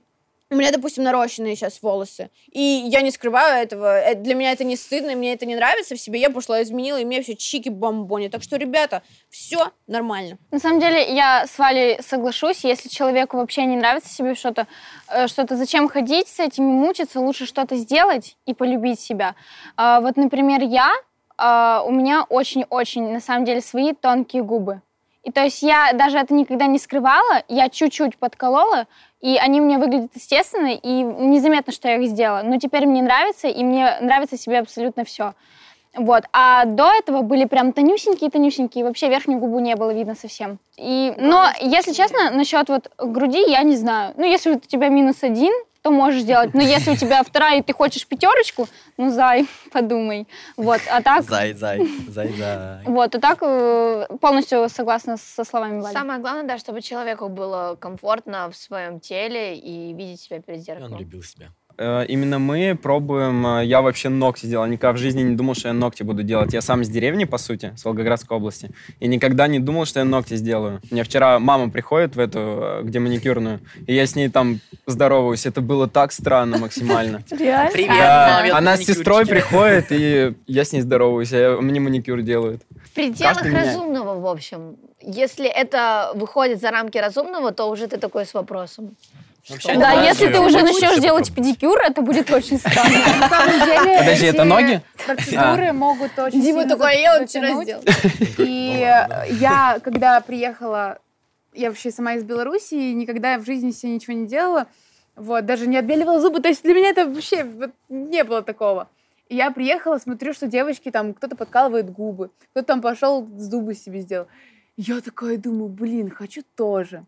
у меня, допустим, нарощенные сейчас волосы. И я не скрываю этого. Э, Для меня это не стыдно, мне это не нравится в себе. Я пошла, изменила, и мне все чики-бомбони. Так что, ребята, все нормально. На самом деле, я с Валей соглашусь, если человеку вообще не нравится себе что-то, э, что-то зачем ходить с этим и мучиться, лучше что-то сделать и полюбить себя. А, Вот, например, я, а, у меня очень-очень, на самом деле, свои тонкие губы. И то есть я даже это никогда не скрывала, я чуть-чуть подколола, и они мне выглядят естественно, и незаметно, что я их сделала. Но теперь мне нравится, и мне нравится себе абсолютно все. Вот. А до этого были прям тонюсенькие-тонюсенькие, вообще верхнюю губу не было видно совсем. И, но, если честно, насчет вот груди я не знаю. Ну, если вот у тебя минус один, то можешь сделать. Но если у тебя вторая, и ты хочешь пятерочку, ну, зай, подумай. Вот, а так... Зай, зай, зай, зай. Вот, а так э, полностью согласна со словами Вали. Самое главное, да, чтобы человеку было комфортно в своем теле и видеть себя перед И зеркалом. он любил себя. Э, Именно мы пробуем. э, Я вообще ногти делал. Никогда в жизни не думал, что я ногти буду делать. Я сам из деревни, по сути, с Волгоградской области. И никогда не думал, что я ногти сделаю. Мне вчера мама приходит в эту, э, где маникюрную, и я с ней там здороваюсь. Это было так странно максимально. Реально? Привет, Да, Она с сестрой приходит, и я с ней здороваюсь, а мне маникюр делают. В пределах разумного, в общем. Если это выходит за рамки разумного, то уже ты такой с вопросом. Вообще, Да, если ты уже начнешь делать педикюр, это будет очень странно. На самом деле Подожди, это ноги? Процедуры могут очень Дима за- я вот вчера сделал. И э, я, когда приехала, я вообще сама из Беларуси, и никогда в жизни себе ничего не делала, вот, даже не отбеливала зубы, то есть для меня это вообще не было такого. И я приехала, смотрю, что девочки там, кто-то подкалывает губы, кто-то там пошел зубы себе сделал. Я такая думаю, блин, хочу тоже.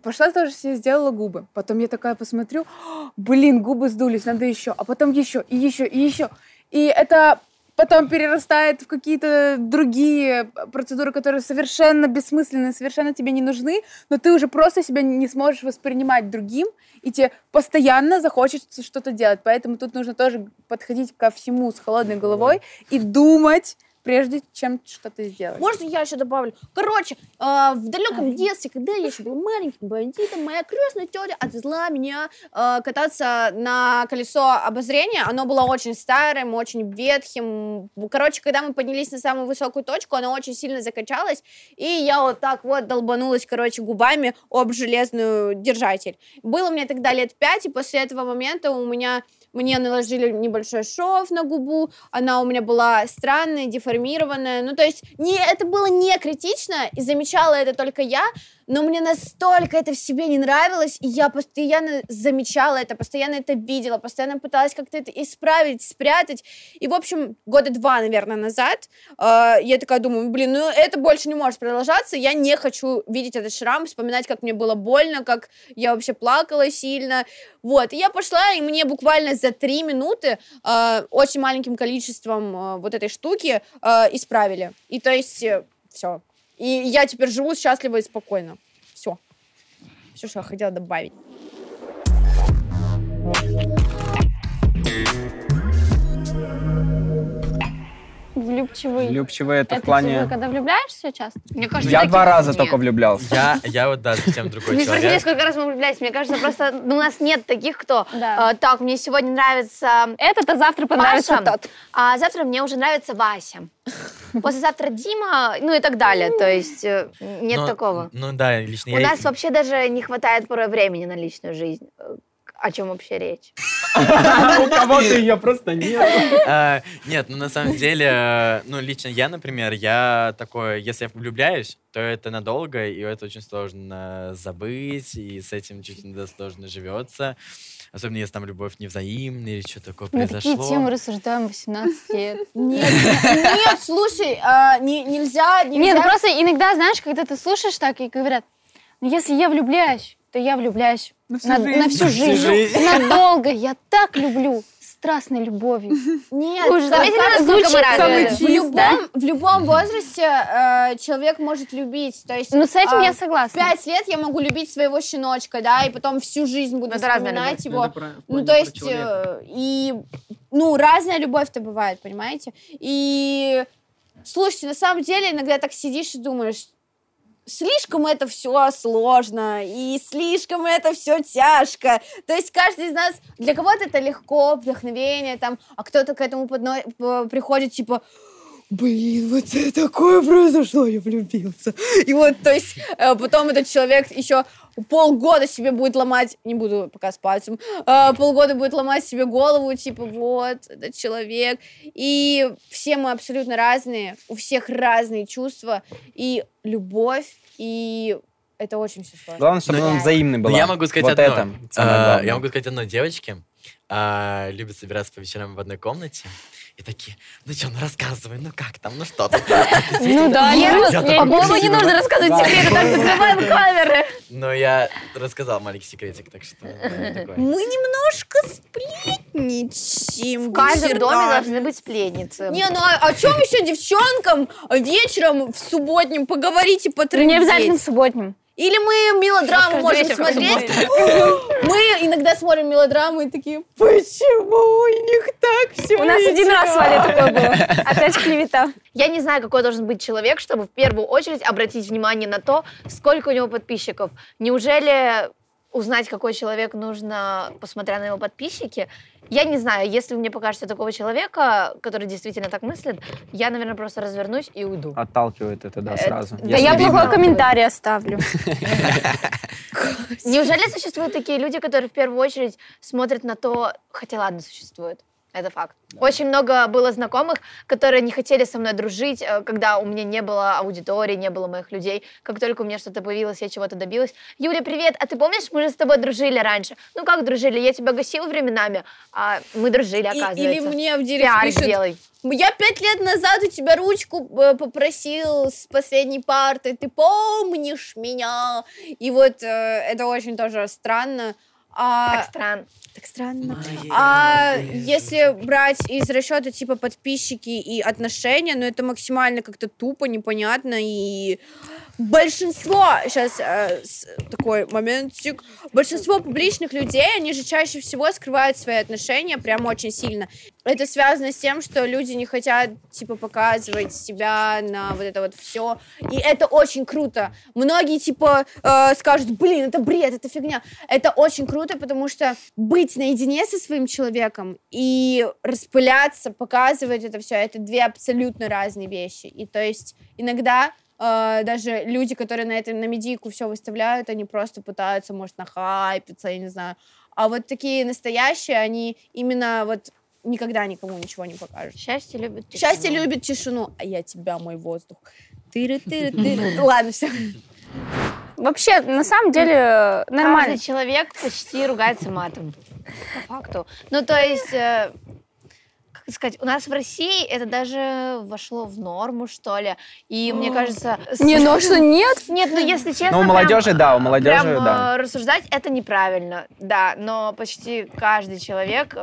И пошла тоже себе сделала губы. Потом я такая посмотрю, «О, блин, губы сдулись, надо еще. А потом еще, и еще, и еще. И это потом перерастает в какие-то другие процедуры, которые совершенно бессмысленные, совершенно тебе не нужны, но ты уже просто себя не сможешь воспринимать другим, и тебе постоянно захочется что-то делать. Поэтому тут нужно тоже подходить ко всему с холодной головой и думать, прежде чем что-то сделать. Можно я еще добавлю? Короче, э, в далеком детстве, когда я еще был маленьким бандитом, моя крестная тетя отвезла меня э, кататься на колесо обозрения. Оно было очень старым, очень ветхим. Короче, когда мы поднялись на самую высокую точку, оно очень сильно закачалось, и я вот так вот долбанулась, короче, губами об железную держатель. Было мне тогда лет пять, и после этого момента у меня мне наложили небольшой шов на губу, она у меня была странная, деформированная, ну, то есть не, это было не критично, и замечала это только я, но мне настолько это в себе не нравилось, и я постоянно замечала это, постоянно это видела, постоянно пыталась как-то это исправить, спрятать. И, в общем, года два, наверное, назад э, я такая думаю, блин, ну это больше не может продолжаться, я не хочу видеть этот шрам, вспоминать, как мне было больно, как я вообще плакала сильно. Вот, и я пошла, и мне буквально за три минуты э, очень маленьким количеством э, вот этой штуки э, исправили. И то есть э, все, и я теперь живу счастливо и спокойно. Все. Все, что я хотела добавить. Влюбчивый. Влюбчивый это, Это в плане... типа, когда влюбляешься часто? Мне кажется, Я два раза нет. только влюблялся. Я, я вот, да, совсем другой Не спросили, человек. сколько раз мы влюблялись. Мне кажется, просто у нас нет таких, кто... Да. э, так, мне сегодня нравится Этот, а завтра понравится тот. а завтра мне уже нравится Вася. Послезавтра Дима, ну и так далее. То есть э, нет Ну, такого. Ну да, лично У нас вообще даже не хватает порой времени на личную жизнь. Э, О чем вообще речь? У кого-то ее просто нет. А, Нет, ну на самом деле, э, ну лично я, например, я такой, если я влюбляюсь, то это надолго, и это очень сложно забыть, и с этим чуть не сложно живется. Особенно если там любовь невзаимная или что такое Мы такие произошло. темы рассуждаем 18 лет. Нет, нет, слушай, а, не- нельзя, Нет, нельзя. ну просто иногда, знаешь, когда ты слушаешь так и говорят, ну если я влюбляюсь, то я влюбляюсь на, на всю жизнь, жизнь. надолго. Я так люблю, страстной любовью. Нет, уже как- заметили, как насколько мы разные? в любом, в любом возрасте э, человек может любить. То есть Ну с этим а, я в согласна. пять лет я могу любить своего щеночка, да, и потом всю жизнь буду Но это вспоминать любовь. его. Ну, то есть, э, и, ну, разная любовь-то бывает, понимаете? И, слушайте, на самом деле, иногда так сидишь и думаешь, слишком это все сложно, и слишком это все тяжко. То есть каждый из нас, для кого-то это легко, вдохновение, там, а кто-то к этому подно- приходит, типа, блин, вот это такое произошло, я влюбился. И вот, то есть, э, потом этот человек еще полгода себе будет ломать, не буду пока с пальцем, э, полгода будет ломать себе голову, типа, вот, этот человек. И все мы абсолютно разные, у всех разные чувства, и любовь, и это очень все сложно. Главное, чтобы Ну, он взаимный был. Ну, я могу сказать вот одно. это А, я могу сказать одно. Девочки а, любят собираться по вечерам в одной комнате и такие, ну что, ну рассказывай, ну как там, ну что там. Ну да, По-моему, не нужно рассказывать секреты, так закрываем камеры. Но я рассказал маленький секретик, так что. Мы немножко сплетничаем. В каждом доме должны быть сплетницы. Не, ну а о чем еще девчонкам вечером в субботнем поговорить и Ну, Не потрындеть? обязательно субботним. Или мы мелодраму можем смотреть. Мы иногда смотрим мелодраму и такие, почему у них так все У нас один раз с Валей такое было. Опять клевета. Я не знаю, какой должен быть человек, чтобы в первую очередь обратить внимание на то, сколько у него подписчиков. Неужели узнать, какой человек нужно, посмотря на его подписчики? Я не знаю, если вы мне покажете такого человека, который действительно так мыслит, я, наверное, просто развернусь и уйду. Отталкивает это, да, Это- сразу. да Да я плохой комментарий оставлю. Неужели существуют такие люди, которые в первую очередь смотрят на то, хотя ладно, существует. Это факт. Очень много было знакомых, которые не хотели со мной дружить, э, когда у меня не было аудитории, не было моих людей. Как только у меня что-то появилось, я чего-то добилась. Юля, привет! А ты помнишь, мы же с тобой дружили раньше? Ну как дружили? Я тебя гасила временами, а мы дружили, И- оказывается. Или мне в директ Пиар пишут, сделай. я пять лет назад у тебя ручку э, попросил с последней парты, ты помнишь меня? И вот э, это очень тоже странно. А, Так странно. так странно. А если брать из расчета типа подписчики и отношения, ну это максимально как-то тупо, непонятно и большинство сейчас такой моментик, большинство публичных людей, они же чаще всего скрывают свои отношения прям очень сильно. Это связано с тем, что люди не хотят типа показывать себя на вот это вот все, и это очень круто. Многие типа э, скажут, блин, это бред, это фигня. Это очень круто, потому что быть наедине со своим человеком и распыляться, показывать это все, это две абсолютно разные вещи. И то есть иногда э, даже люди, которые на этом на медийку все выставляют, они просто пытаются, может, нахайпиться, я не знаю. А вот такие настоящие, они именно вот никогда никому ничего не покажут. Счастье любит тишину. Счастье любит тишину, а я тебя, мой воздух. Тыры-тыры-тыры. Ладно, все. Вообще, на самом деле, нормально. Каждый человек почти ругается матом. По факту. Ну, то есть, э, как сказать, у нас в России это даже вошло в норму, что ли. И мне кажется... с- Не, ну а что, нет? Нет, ну если честно... Ну, у прям, молодежи, да, у э, молодежи, прям, да. э, рассуждать это неправильно, да, но почти каждый человек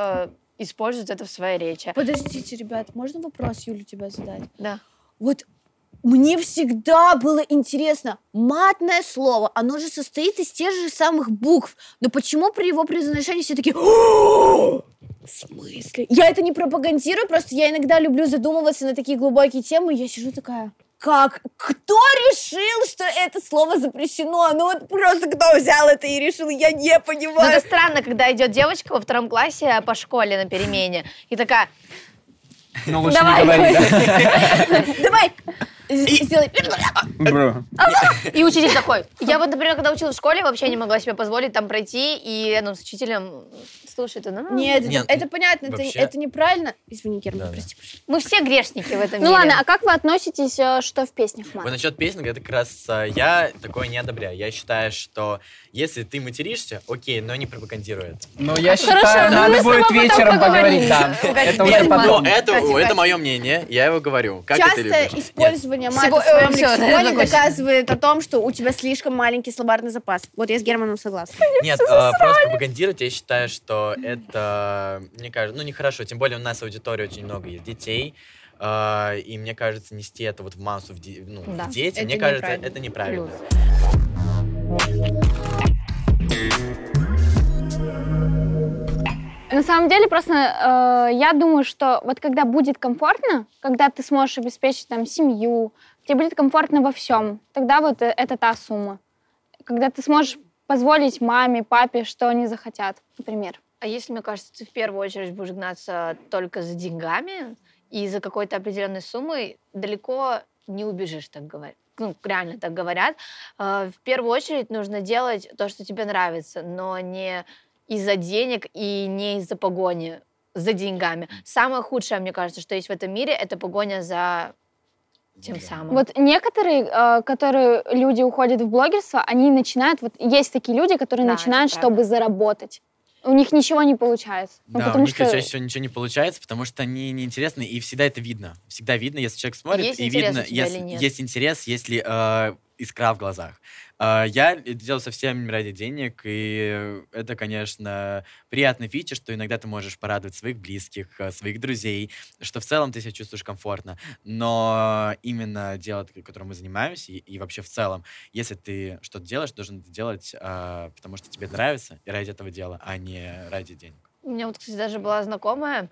использует это в своей речи. Подождите, ребят, можно вопрос Юлю тебя задать? Да. Вот мне всегда было интересно, матное слово, оно же состоит из тех же самых букв, но почему при его произношении все такие «О, в смысле? Я это не пропагандирую, просто я иногда люблю задумываться на такие глубокие темы, и я сижу такая, как? Кто решил, это слово запрещено? Ну вот просто кто взял это и решил, я не Но понимаю. это странно, когда идет девочка во втором классе по школе на перемене и такая, Ну, лучше Давай, не говори, да? Давай, сделай. Бро. И учитель такой. Я вот, например, когда училась в школе, вообще не могла себе позволить там пройти и рядом с учителем слушай, ты, ну, Нет, это- Нет, это понятно, это, вообще- это неправильно. Извини, Герман, Да-да. прости, пожалуйста. мы все грешники в этом Ну мире. ладно, а как вы относитесь, э, что в песнях мат? Вот насчет песен, это как раз а, я такое не одобряю. Я считаю, что если ты материшься, окей, но не пропагандируй это. Ну, я Хорошо, считаю, ну надо будет вечером поговорить, да. Это уже потом. Но это, мое мнение, я его говорю. Как Часто ты любишь? Нет. использование мата в своем э, да, лексиконе доказывает о том, что у тебя слишком маленький словарный запас. Вот я с Германом согласна. Нет, а, просто пропагандировать, я считаю, что это, мне кажется, ну, нехорошо. Тем более у нас в аудитории очень много есть детей. а, и мне кажется, нести это вот в массу, в, ну, Да, в дети, мне кажется, это неправильно. На самом деле, просто э, я думаю, что вот когда будет комфортно, когда ты сможешь обеспечить там семью, тебе будет комфортно во всем, тогда вот э, это та сумма. Когда ты сможешь позволить маме, папе, что они захотят, например. А если, мне кажется, ты в первую очередь будешь гнаться только за деньгами и за какой-то определенной суммой, далеко не убежишь, так говорят. Ну, реально так говорят. А, В первую очередь нужно делать то, что тебе нравится, но не из-за денег и не из-за погони за деньгами. Самое худшее, мне кажется, что есть в этом мире, это погоня за тем самым. Вот некоторые, э, которые люди уходят в блогерство, они начинают, вот есть такие люди, которые Да, начинают, чтобы заработать. У них ничего не получается. Ну, Да, у потому них что чаще всего ничего не получается, потому что они неинтересны, и всегда это видно. Всегда видно, если человек смотрит, Есть и видно, у тебя если или нет. есть интерес, если э, искра в глазах. Э, я это делаю совсем ради денег, и это, конечно, приятный фича, что иногда ты можешь порадовать своих близких, э, своих друзей, что в целом ты себя чувствуешь комфортно. Но именно дело, которым мы занимаемся, и, вообще в целом, если ты что-то делаешь, должен это делать, э, потому что тебе нравится, и ради этого дела, а не ради денег. У меня вот, кстати, даже была знакомая,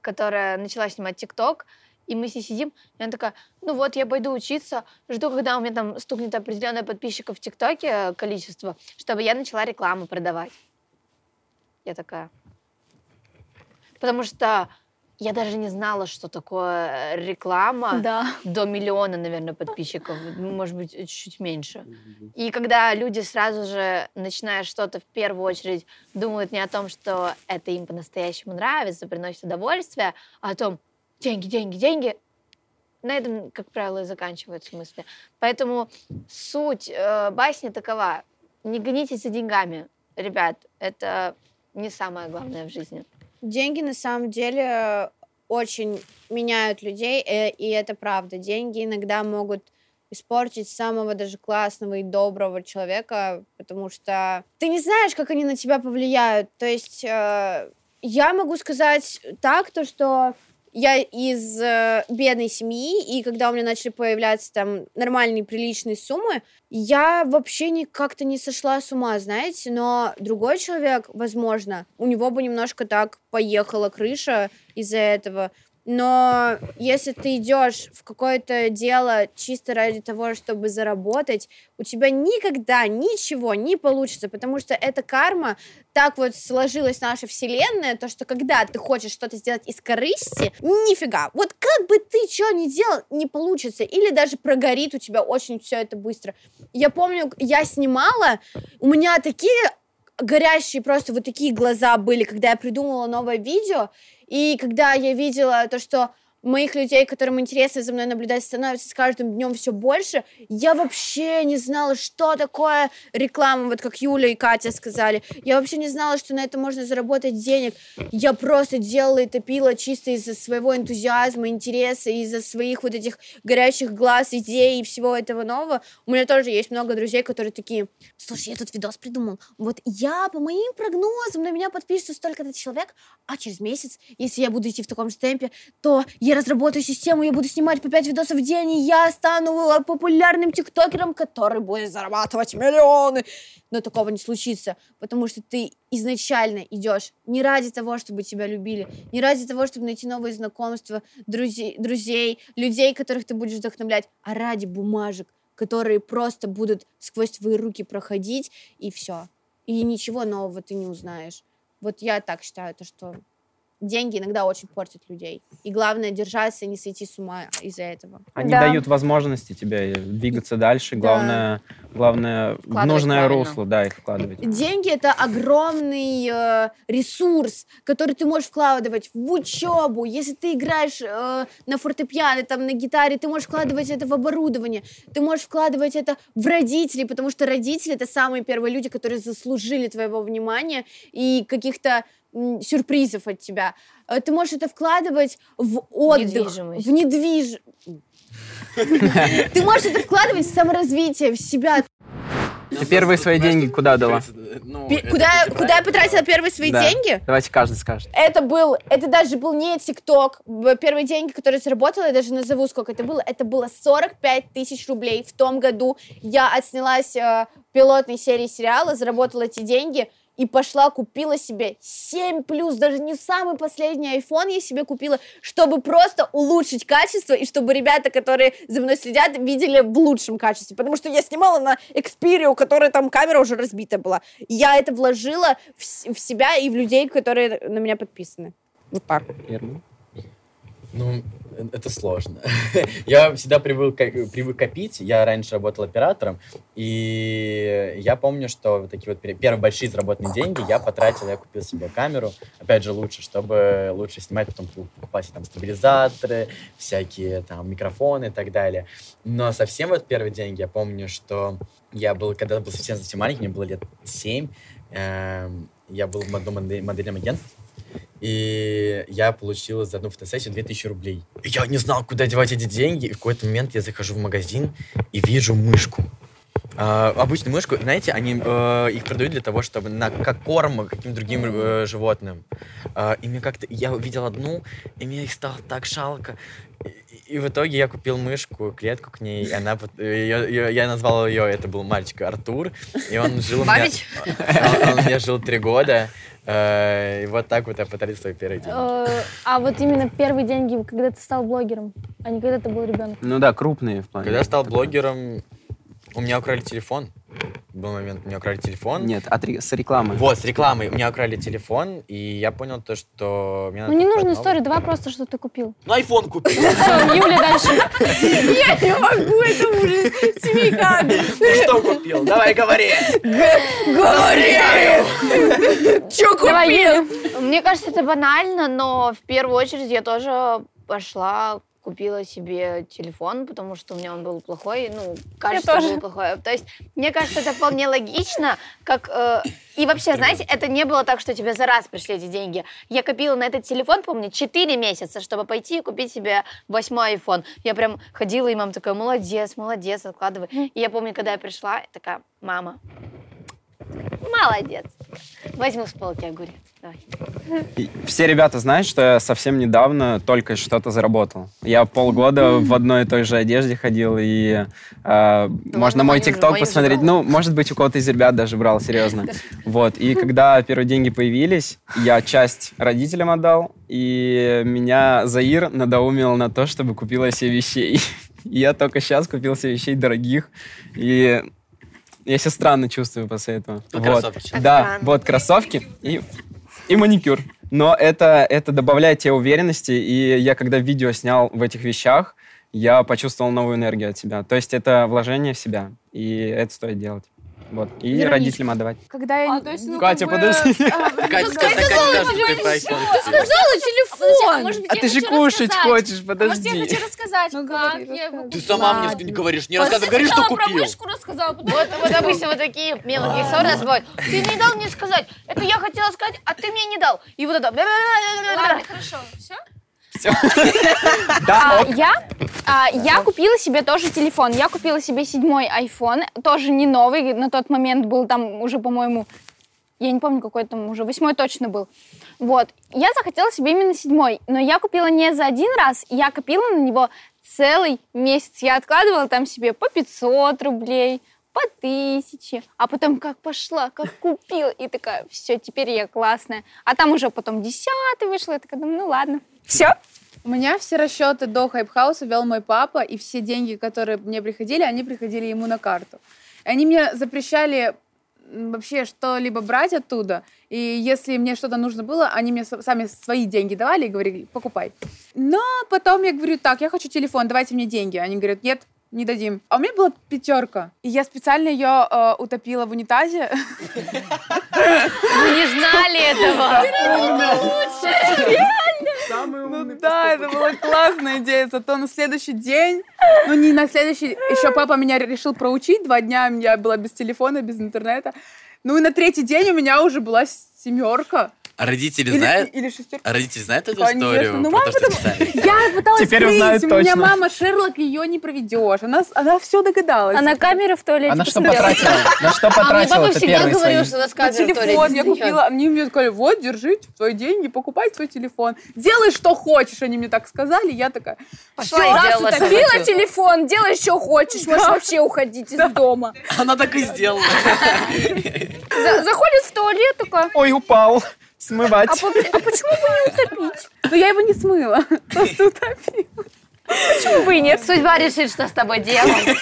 которая начала снимать ТикТок, и мы с ней сидим, и она такая, ну вот, я пойду учиться, жду, когда у меня там стукнет определенное подписчиков в ТикТоке э, количество, чтобы я начала рекламу продавать. Я такая. Потому что я даже не знала, что такое э, реклама Да. до миллиона, наверное, подписчиков, ну, может быть, чуть-чуть меньше. И когда люди сразу же, начиная что-то в первую очередь, думают не о том, что это им по-настоящему нравится, приносит удовольствие, а о том, деньги, деньги, деньги, на этом, как правило, и заканчиваются мысли. Поэтому суть э, басни такова. Не гонитесь за деньгами, ребят. Это не самое главное в жизни. Деньги на самом деле очень меняют людей, э, и это правда. Деньги иногда могут испортить самого даже классного и доброго человека, потому что ты не знаешь, как они на тебя повлияют. То есть э, я могу сказать так, то что я из э, бедной семьи, и когда у меня начали появляться там нормальные, приличные суммы, я вообще ни, как-то не сошла с ума, знаете, но другой человек, возможно, у него бы немножко так поехала крыша из-за этого. Но если ты идешь в какое-то дело чисто ради того, чтобы заработать, у тебя никогда ничего не получится, потому что эта карма, так вот сложилась наша вселенная, то, что когда ты хочешь что-то сделать из корысти, нифига. Вот как бы ты что ни делал, не получится. Или даже прогорит у тебя очень все это быстро. Я помню, я снимала, у меня такие горящие просто вот такие глаза были, когда я придумала новое видео, и когда я видела то, что моих людей, которым интересно за мной наблюдать, становится с каждым днем все больше. Я вообще не знала, что такое реклама, вот как Юля и Катя сказали. Я вообще не знала, что на это можно заработать денег. Я просто делала и топила чисто из-за своего энтузиазма, интереса, из-за своих вот этих горячих глаз, идей и всего этого нового. У меня тоже есть много друзей, которые такие, слушай, я тут видос придумал. Вот я, по моим прогнозам, на меня подпишется столько-то человек, а через месяц, если я буду идти в таком же темпе, то я разработаю систему, я буду снимать по 5 видосов в день, и я стану э, популярным тиктокером, который будет зарабатывать миллионы. Но такого не случится, потому что ты изначально идешь не ради того, чтобы тебя любили, не ради того, чтобы найти новые знакомства, друзей, друзей, людей, которых ты будешь вдохновлять, а ради бумажек, которые просто будут сквозь твои руки проходить, и все. И ничего нового ты не узнаешь. Вот я так считаю, то, что деньги иногда очень портят людей. И главное держаться и не сойти с ума из-за этого. Они Да. дают возможности тебе двигаться дальше. Главное, главное в нужное правильно. русло, да, их вкладывать. Деньги это огромный э, ресурс, который ты можешь вкладывать в учебу. Если ты играешь э, на фортепиано, там, на гитаре, ты можешь вкладывать это в оборудование, ты можешь вкладывать это в родителей, потому что родители это самые первые люди, которые заслужили твоего внимания и каких-то сюрпризов от тебя. Э, Ты можешь это вкладывать в отдых, Недвижимость. в недвиж... Ты можешь это вкладывать в саморазвитие, в себя. Ты первые свои деньги куда дала? Ну, Пе- это Куда, же куда я потратила первые свои деньги? Давайте каждый скажет. Это был, это даже был не ТикТок. Первые деньги, которые заработала, я даже назову, сколько это было. Это было 45 тысяч рублей. В том году я отснялась э, в пилотной серии сериала, заработала эти деньги и пошла, купила себе 7 плюс, даже не самый последний iPhone я себе купила, чтобы просто улучшить качество и чтобы ребята, которые за мной следят, видели в лучшем качестве. Потому что я снимала на Xperia, у которой там камера уже разбита была. Я это вложила в, в себя и в людей, которые на меня подписаны. Вот так. Первый. Ну, это сложно. я всегда привык, привык копить. Я раньше работал оператором, и я помню, что вот такие вот пер- первые большие заработанные деньги я потратил, я купил себе камеру, опять же, лучше, чтобы лучше снимать, потом покупать там стабилизаторы, всякие там микрофоны и так далее. Но совсем вот первые деньги, я помню, что я был, когда был совсем-совсем маленький, мне было лет 7, я был в одном моде- модельном агентстве, и я получил за одну фотосессию 2000 рублей. И я не знал, куда девать эти деньги. И в какой-то момент я захожу в магазин и вижу мышку. А, обычную мышку, знаете, они э, их продают для того, чтобы на как корм каким-то другим э, животным. А, и мне как-то я увидел одну, и мне их стало так жалко. И, и в итоге я купил мышку, клетку к ней, и она, пот- её- её- я назвал ее, это был мальчик Артур, и он жил у меня, Бабич? он, он у меня жил три года, э, и вот так вот я потратил свои первые деньги. Э, А вот именно первые деньги, когда ты стал блогером, а не когда ты был ребенком. Ну да, крупные в плане. Когда я стал блогером, у меня украли телефон. Был момент, у меня украли телефон. Нет, от ре- с рекламы. Вот, с рекламой. У меня украли телефон, и я понял то, что... мне Ну не нужно историю, давай просто, что ты купил. Ну, айфон купил. Всё, Юля дальше. Я не могу, это ужас. Семейка. Ну, что купил? Давай, говори. Говори! Че Юля. Мне кажется, это банально, но в первую очередь я тоже пошла купила себе телефон, потому что у меня он был плохой, ну, качество тоже. было плохое. То есть, мне кажется, это вполне логично, как... э, и вообще, знаете, это не было так, что тебе за раз пришли эти деньги. Я копила на этот телефон, помню, 4 месяца, чтобы пойти и купить себе восьмой iPhone. Я прям ходила, и мама такая, молодец, молодец, откладывай. И я помню, когда я пришла, такая, мама, молодец. Возьму с полки огурец. Давай. И Все ребята знают, что я совсем недавно только что-то заработал. Я полгода в одной и той же одежде ходил, и э, можно мой тикток посмотреть. Ну, может быть, у кого-то из ребят даже брал, серьезно. Вот. И когда первые деньги появились, я часть родителям отдал, и меня Заир надоумил на то, чтобы купила себе вещей. Я только сейчас купил себе вещей дорогих, и я себя странно чувствую после этого. Ну, Вот. кроссовки. Да, странно. вот кроссовки и, и маникюр. Но это, это добавляет тебе уверенности, и я когда видео снял в этих вещах, я почувствовал новую энергию от себя. То есть это вложение в себя, и это стоит делать. Вот. И Вероничка. родителям отдавать. Когда я... А, то есть, ну, Катя, как бы, подожди. а, Катя, ну, Катя, Катя, ну, скажи, ты ну. Сказала Подожди, телефон. А я ты же кушать хочешь, А может, я подожди. хочу рассказать, Ну, как. Ты сама мне не говоришь, не рассказывай, говори, что Сначала про купил. вышку рассказала, Вот, вот обычно вот такие мелкие ссоры нас бывают. Ты не дал мне сказать. Это я хотела сказать, а ты мне не дал. И вот это. Ладно, хорошо, все? Да, А, я, а, я купила себе тоже телефон. Я купила себе седьмой iPhone, тоже не новый, на тот момент был там уже, по-моему, я не помню, какой там уже, восьмой точно был. Вот. Я захотела себе именно седьмой, но я купила не за один раз, я купила на него целый месяц. Я откладывала там себе по 500 рублей, по тысяче, а потом как пошла, как купила, и такая, все, теперь я классная. А там уже потом десятый вышел, я такая думаю, ну ладно. Все, У меня все расчеты до Hype House а вел мой папа, и все деньги, которые мне приходили, они приходили ему на карту. Они мне запрещали вообще что-либо брать оттуда. И если мне что-то нужно было, они мне сами свои деньги давали и говорили, покупай. Но потом я говорю, так, я хочу телефон, давайте мне деньги. Они говорят, нет, не дадим. А у меня была пятерка. И я специально ее э, утопила в унитазе. Вы не знали этого. Ну да, это была классная идея. Зато на следующий день, ну не на следующий, еще папа меня решил проучить. Два дня я была без телефона, без интернета. Ну и на третий день у меня уже была семерка. А родители Или, знают? или шестерка. А родители знают эту Конечно. историю? Ну, мама то, потом-? Я пыталась Теперь скрыть, узнают у меня точно. мама Шерлок, ее не проведешь. Она, она все догадалась. а на камеру в туалете Она что потратила? На что А мне потратила папа это всегда говорил, что нас На камера в туалете телефон я купила. Они мне сказали, вот, держи твои деньги, покупай свой телефон. Делай, что хочешь. Они мне так сказали. Я такая, Пошла «Всё, и раз хочу. телефон, делай, что хочешь, можешь вообще уходить из дома. Она так и сделала. За- заходит в туалет, такая, Ой, упал. А, Смывать. по- а почему бы не утопить? но я его не смыла. Просто утопила. Почему бы и нет? Судьба решит, что с тобой делать.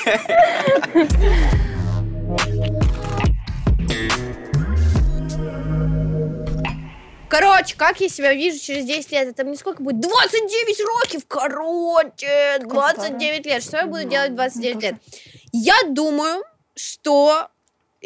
Короче, как я себя вижу через 10 лет? Это мне сколько будет? 29 років! Короче, 29 лет. Что я буду делать в 29 лет? Я думаю, что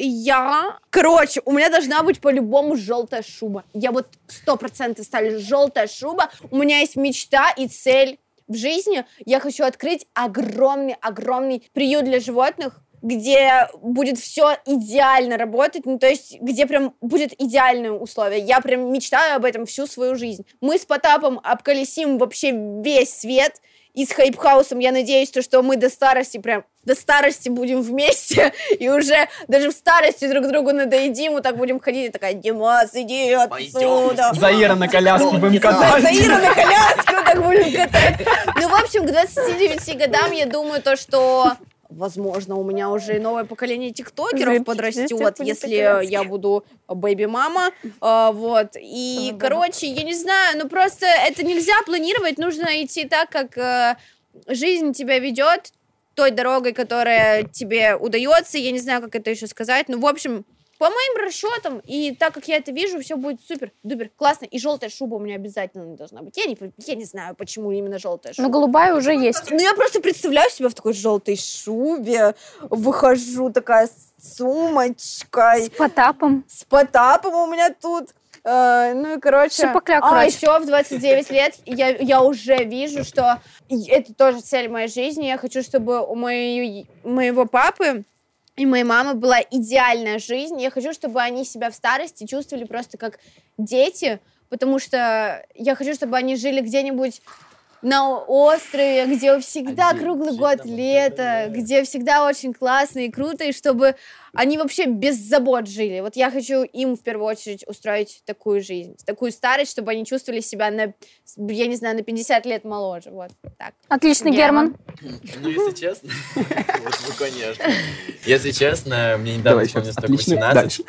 я... Короче, у меня должна быть по-любому желтая шуба. Я вот сто процентов ставлю желтая шуба. У меня есть мечта и цель в жизни. Я хочу открыть огромный-огромный приют для животных, где будет все идеально работать, ну, то есть, где прям будет идеальные условия. Я прям мечтаю об этом всю свою жизнь. Мы с Потапом обколесим вообще весь свет, и с Хайпхаусом я надеюсь, то, что мы до старости прям до старости будем вместе, и уже даже в старости друг другу надоедим, вот так будем ходить, и такая, Димас, иди отсюда. Заира на коляске будем катать. Заира на коляске вот так будем катать. Ну, в общем, к 29 годам я думаю то, что Возможно, у меня уже и новое поколение тиктокеров Зырчик, подрастет, если я буду бэби-мама. А, вот. И, короче, я не знаю, ну просто это нельзя планировать, нужно идти так, как э, жизнь тебя ведет, той дорогой, которая тебе удается. Я не знаю, как это еще сказать. Ну, в общем, по моим расчетам, и так как я это вижу, все будет супер, дубер, классно. И желтая шуба у меня обязательно должна быть. Я не, я не знаю, почему именно желтая шуба. Но голубая уже есть. Ну, я просто представляю себя в такой желтой шубе, выхожу такая с сумочкой, С Потапом. с Потапом у меня тут. Э, ну и, короче... Шапокляк, а короче. еще в 29 лет я, я уже вижу, что это тоже цель моей жизни. Я хочу, чтобы у моей, моего папы и моей мамы была идеальная жизнь. Я хочу, чтобы они себя в старости чувствовали просто как дети, потому что я хочу, чтобы они жили где-нибудь на острове, где всегда Один, круглый год лето, да. где всегда очень классно и круто, и чтобы они вообще без забот жили. Вот я хочу им в первую очередь устроить такую жизнь, такую старость, чтобы они чувствовали себя на, я не знаю, на 50 лет моложе. Вот так. Отлично, Герман. Ну, если честно, ну, конечно. Если честно, мне недавно исполнилось только Отлично. 18. Дальше.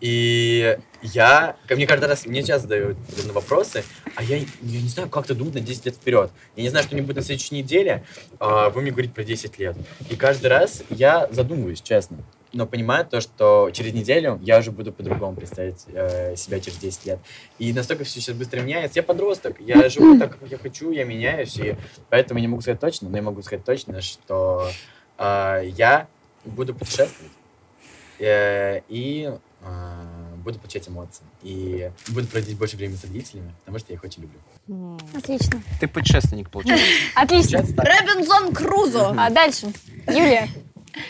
И я, ко мне каждый раз, мне часто задают подобные вопросы, а я, я не знаю, как-то думать на 10 лет вперед. Я не знаю, что мне будет на следующей неделе, а вы мне говорите про 10 лет. И каждый раз я задумываюсь, честно. Но понимаю то, что через неделю я уже буду по-другому представить э, себя через 10 лет. И настолько все сейчас быстро меняется. Я подросток, я живу так, как я хочу, я меняюсь, и поэтому я не могу сказать точно, но я могу сказать точно, что э, я буду путешествовать. э, и э, буду получать эмоции. И буду проводить больше времени с родителями, потому что я их очень люблю. Отлично. Ты путешественник, получается. Отлично. Робинзон Крузо. А дальше. Юлия.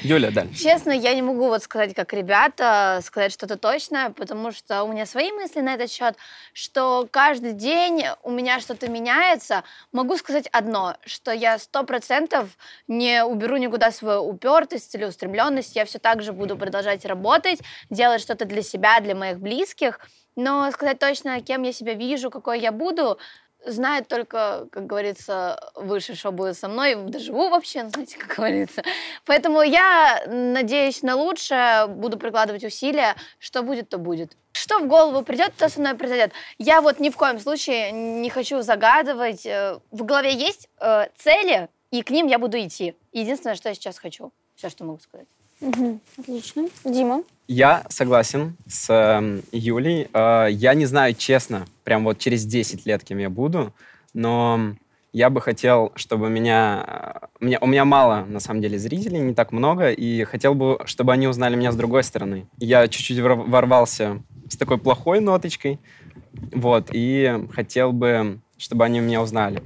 Юля, дальше. Честно, я не могу вот сказать, как ребята, сказать что-то точное, потому что у меня свои мысли на этот счет, что каждый день у меня что-то меняется. Могу сказать одно, что я сто процентов не уберу никуда свою упертость, целеустремленность, я все так же буду продолжать работать, делать что-то для себя, для моих близких, но сказать точно, кем я себя вижу, какой я буду, знает только, как говорится, выше, что будет со мной, доживу вообще, знаете, как говорится. Поэтому я надеюсь на лучшее, буду прикладывать усилия, что будет, то будет. Что в голову придет, то со мной произойдет. Я вот ни в коем случае не хочу загадывать. Э, В голове есть э, цели, и к ним я буду идти. Единственное, что я сейчас хочу. Все, что могу сказать. Мгм. Отлично. Дима. Я согласен с эм, Юлей. Э, я не знаю, честно, прям вот через 10 лет, кем я буду, но я бы хотел, чтобы меня... э, меня- у меня мало, на самом деле, зрителей, не так много, и хотел бы, чтобы они узнали меня с другой стороны. Я чуть-чуть вор- ворвался с такой плохой ноточкой, вот, и хотел бы, чтобы они меня узнали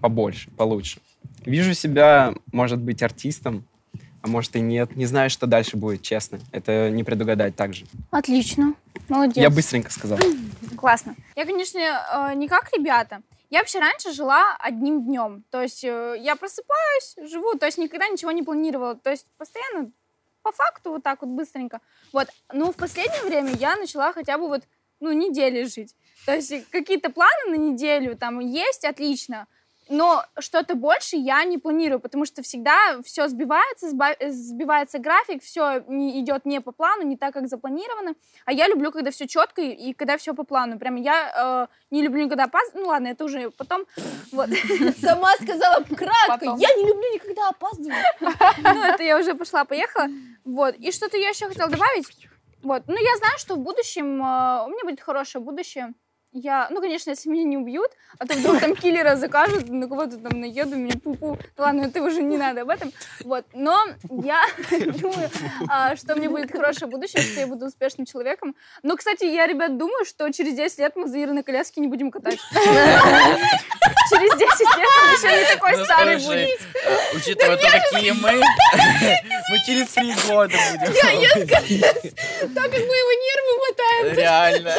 побольше, получше. Вижу себя, может быть, артистом, а может и нет. Не знаю, что дальше будет, честно. Это не предугадать также. Отлично. Молодец. Я быстренько сказал. Классно. Я, конечно, э, не как ребята. Я вообще раньше жила одним днем. То есть э, я просыпаюсь, живу, то есть никогда ничего не планировала. То есть постоянно по факту вот так вот быстренько. Вот. Но в последнее время я начала хотя бы вот, ну, недели жить. То есть какие-то планы на неделю там есть, отлично. Но что-то больше я не планирую, потому что всегда все сбивается, сбивается график, все идет не по плану, не так, как запланировано. А я люблю, когда все четко и, и когда все по плану. Прям я э, не люблю никогда опаздывать. Ну ладно, это уже потом. Вот. Сама сказала кратко. Я не люблю никогда опаздывать. Ну, это я уже пошла-поехала. Вот. И что-то я еще хотела добавить. Вот. Ну, я знаю, что в будущем э, у меня будет хорошее будущее. Я, ну, конечно, если меня не убьют, а то вдруг там киллера закажут, на кого-то там наеду, меня пу-пу. Ну, ладно, это уже не надо об этом. Вот. Но я думаю, а, что меня будет хорошее будущее, что я буду успешным человеком. Но, кстати, я, ребят, думаю, что через 10 лет мы Заира на коляске не будем катать. Через 10 лет он еще не такой Ну, старый будет. Учитывая то, какие мы, мы через три года будем. Так как мы его нервы мотаем. Реально.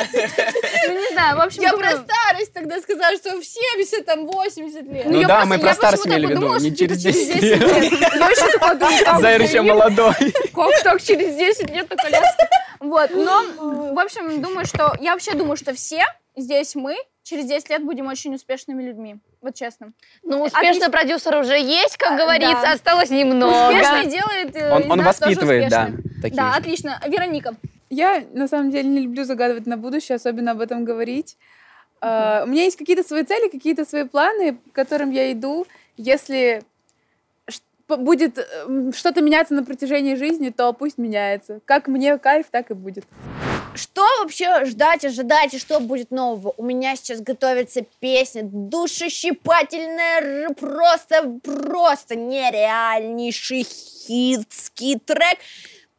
Ну, не знаю, в общем, Я думаю- про старость тогда сказала, что в 70, там, 80 лет. Ну я да, просто- мы про старость имели в виду, не через типа 10 лет. Я вообще Зайр еще молодой. Как так через 10 лет на коляске? Вот, но, в общем, думаю, что... Я вообще думаю, что все здесь мы через 10 лет будем очень успешными людьми. Вот честно. Ну, успешный Отлично. продюсер уже есть, как А, говорится, да. осталось немного. Успешный делает э, Он, из он нас тоже воспитывает, да, таких Да, отлично. Вероника. Я, на самом деле, не люблю загадывать на будущее, особенно об этом говорить. А, У меня есть какие-то свои цели, какие-то свои планы, к которым я иду. Если будет эм, что-то меняться на протяжении жизни, то пусть меняется. Как мне кайф, так и будет. Что вообще ждать, ожидать и что будет нового? У меня сейчас готовится песня душещипательная, просто, просто нереальнейший хитский трек.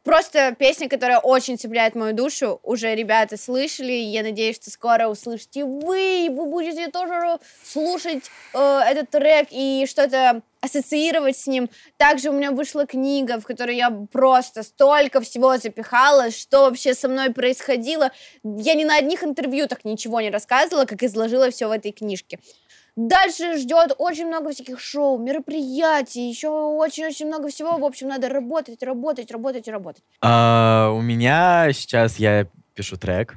Просто песня, которая очень цепляет мою душу. Уже ребята слышали, я надеюсь, что скоро услышите вы, и вы будете тоже слушать э, этот трек и что-то ассоциировать с ним. Также у меня вышла книга, в которой я просто столько всего запихала, что вообще со мной происходило. Я ни на одних интервью так ничего не рассказывала, как изложила все в этой книжке. Дальше ждет очень много всяких шоу, мероприятий, еще очень-очень много всего. В общем, надо работать, работать, работать работать. А, У меня сейчас я пишу трек.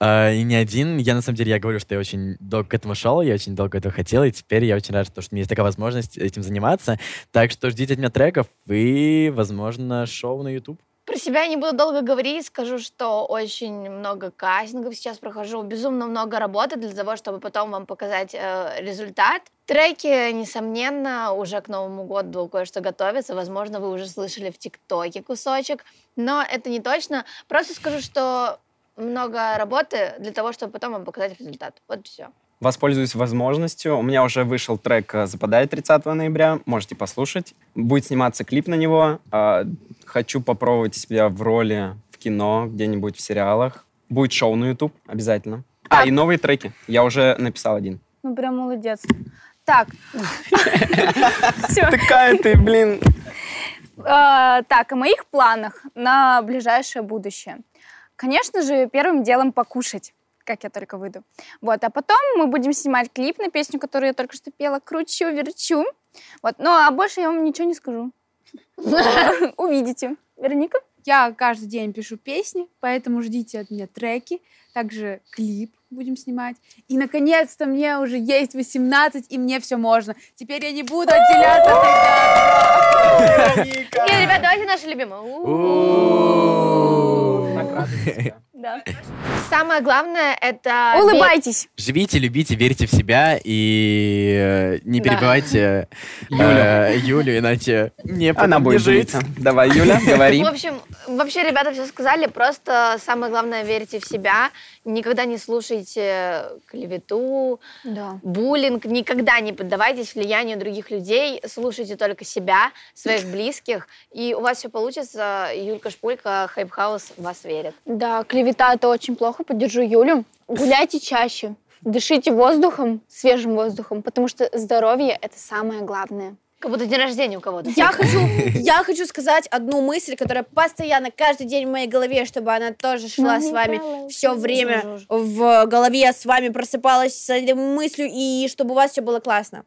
а, И не один. Я, на самом деле, я говорю, что я очень долго к этому шел, я очень долго этого хотел, и теперь я очень рад, что у меня есть такая возможность этим заниматься. Так что ждите от меня треков и, возможно, шоу на YouTube. Про себя не буду долго говорить, скажу, что очень много кастингов сейчас прохожу, безумно много работы для того, чтобы потом вам показать э, результат. Треки, несомненно, уже к Новому году кое-что готовится, возможно, вы уже слышали в ТикТоке кусочек, но это не точно. Просто скажу, что много работы для того, чтобы потом вам показать результат. Вот все. Воспользуюсь возможностью. У меня уже вышел трек э, «Западает» 30 ноября. Можете послушать. Будет сниматься клип на него. А, Хочу попробовать себя в роли в кино, где-нибудь в сериалах. Будет шоу на YouTube обязательно. А, и новые треки. Я уже написал один. Ну, прям молодец. Так. Такая ты, блин. А, Так, о моих планах на ближайшее будущее. Конечно же, первым делом покушать, как я только выйду. Вот, а потом мы будем снимать клип на песню, которую я только что пела, кручу, верчу. Вот, ну, а больше я вам ничего не скажу. Увидите. Вероника? Я каждый день пишу песни, поэтому ждите от меня треки, также клип будем снимать. И, наконец-то, мне уже есть 18, и мне все можно. Теперь я не буду отделяться от Нет, ребят, давайте наши любимые. Так. Да. Самое главное это... Улыбайтесь. Живите, любите, верьте в себя и э, не Да. перебивайте э, Юлю, иначе не Она будет жить. Давай, Юля, говори. В общем, вообще ребята все сказали, просто самое главное верьте в себя, никогда не слушайте клевету, Да. буллинг, никогда не поддавайтесь влиянию других людей, слушайте только себя, своих близких, и у вас все получится. Юлька Шпулька, Hype House в вас верит. Да, клевета это очень плохо, поддержу Юлю. Гуляйте чаще, дышите воздухом, свежим воздухом, потому что здоровье это самое главное. Как будто день рождения у кого-то. Я хочу, я хочу сказать одну мысль, которая постоянно, каждый день в моей голове, чтобы она тоже шла с вами все время в голове, с вами просыпалась с этой мыслью, и чтобы у вас все было классно.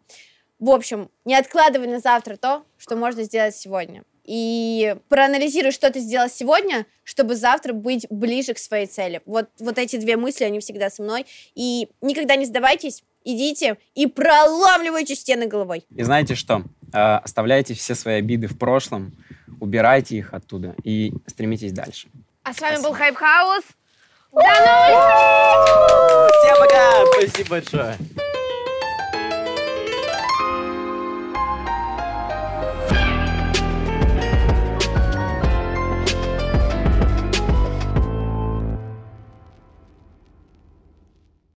В общем, не откладывай на завтра то, что можно сделать сегодня. И проанализируй, что ты сделал сегодня, чтобы завтра быть ближе к своей цели. Вот, вот эти две мысли, они всегда со мной. И никогда не сдавайтесь, идите и проламывайте стены головой. И знаете что? Э, Оставляйте все свои обиды в прошлом, убирайте их оттуда и стремитесь дальше. А с вами был Hype House. Всем пока! Спасибо большое.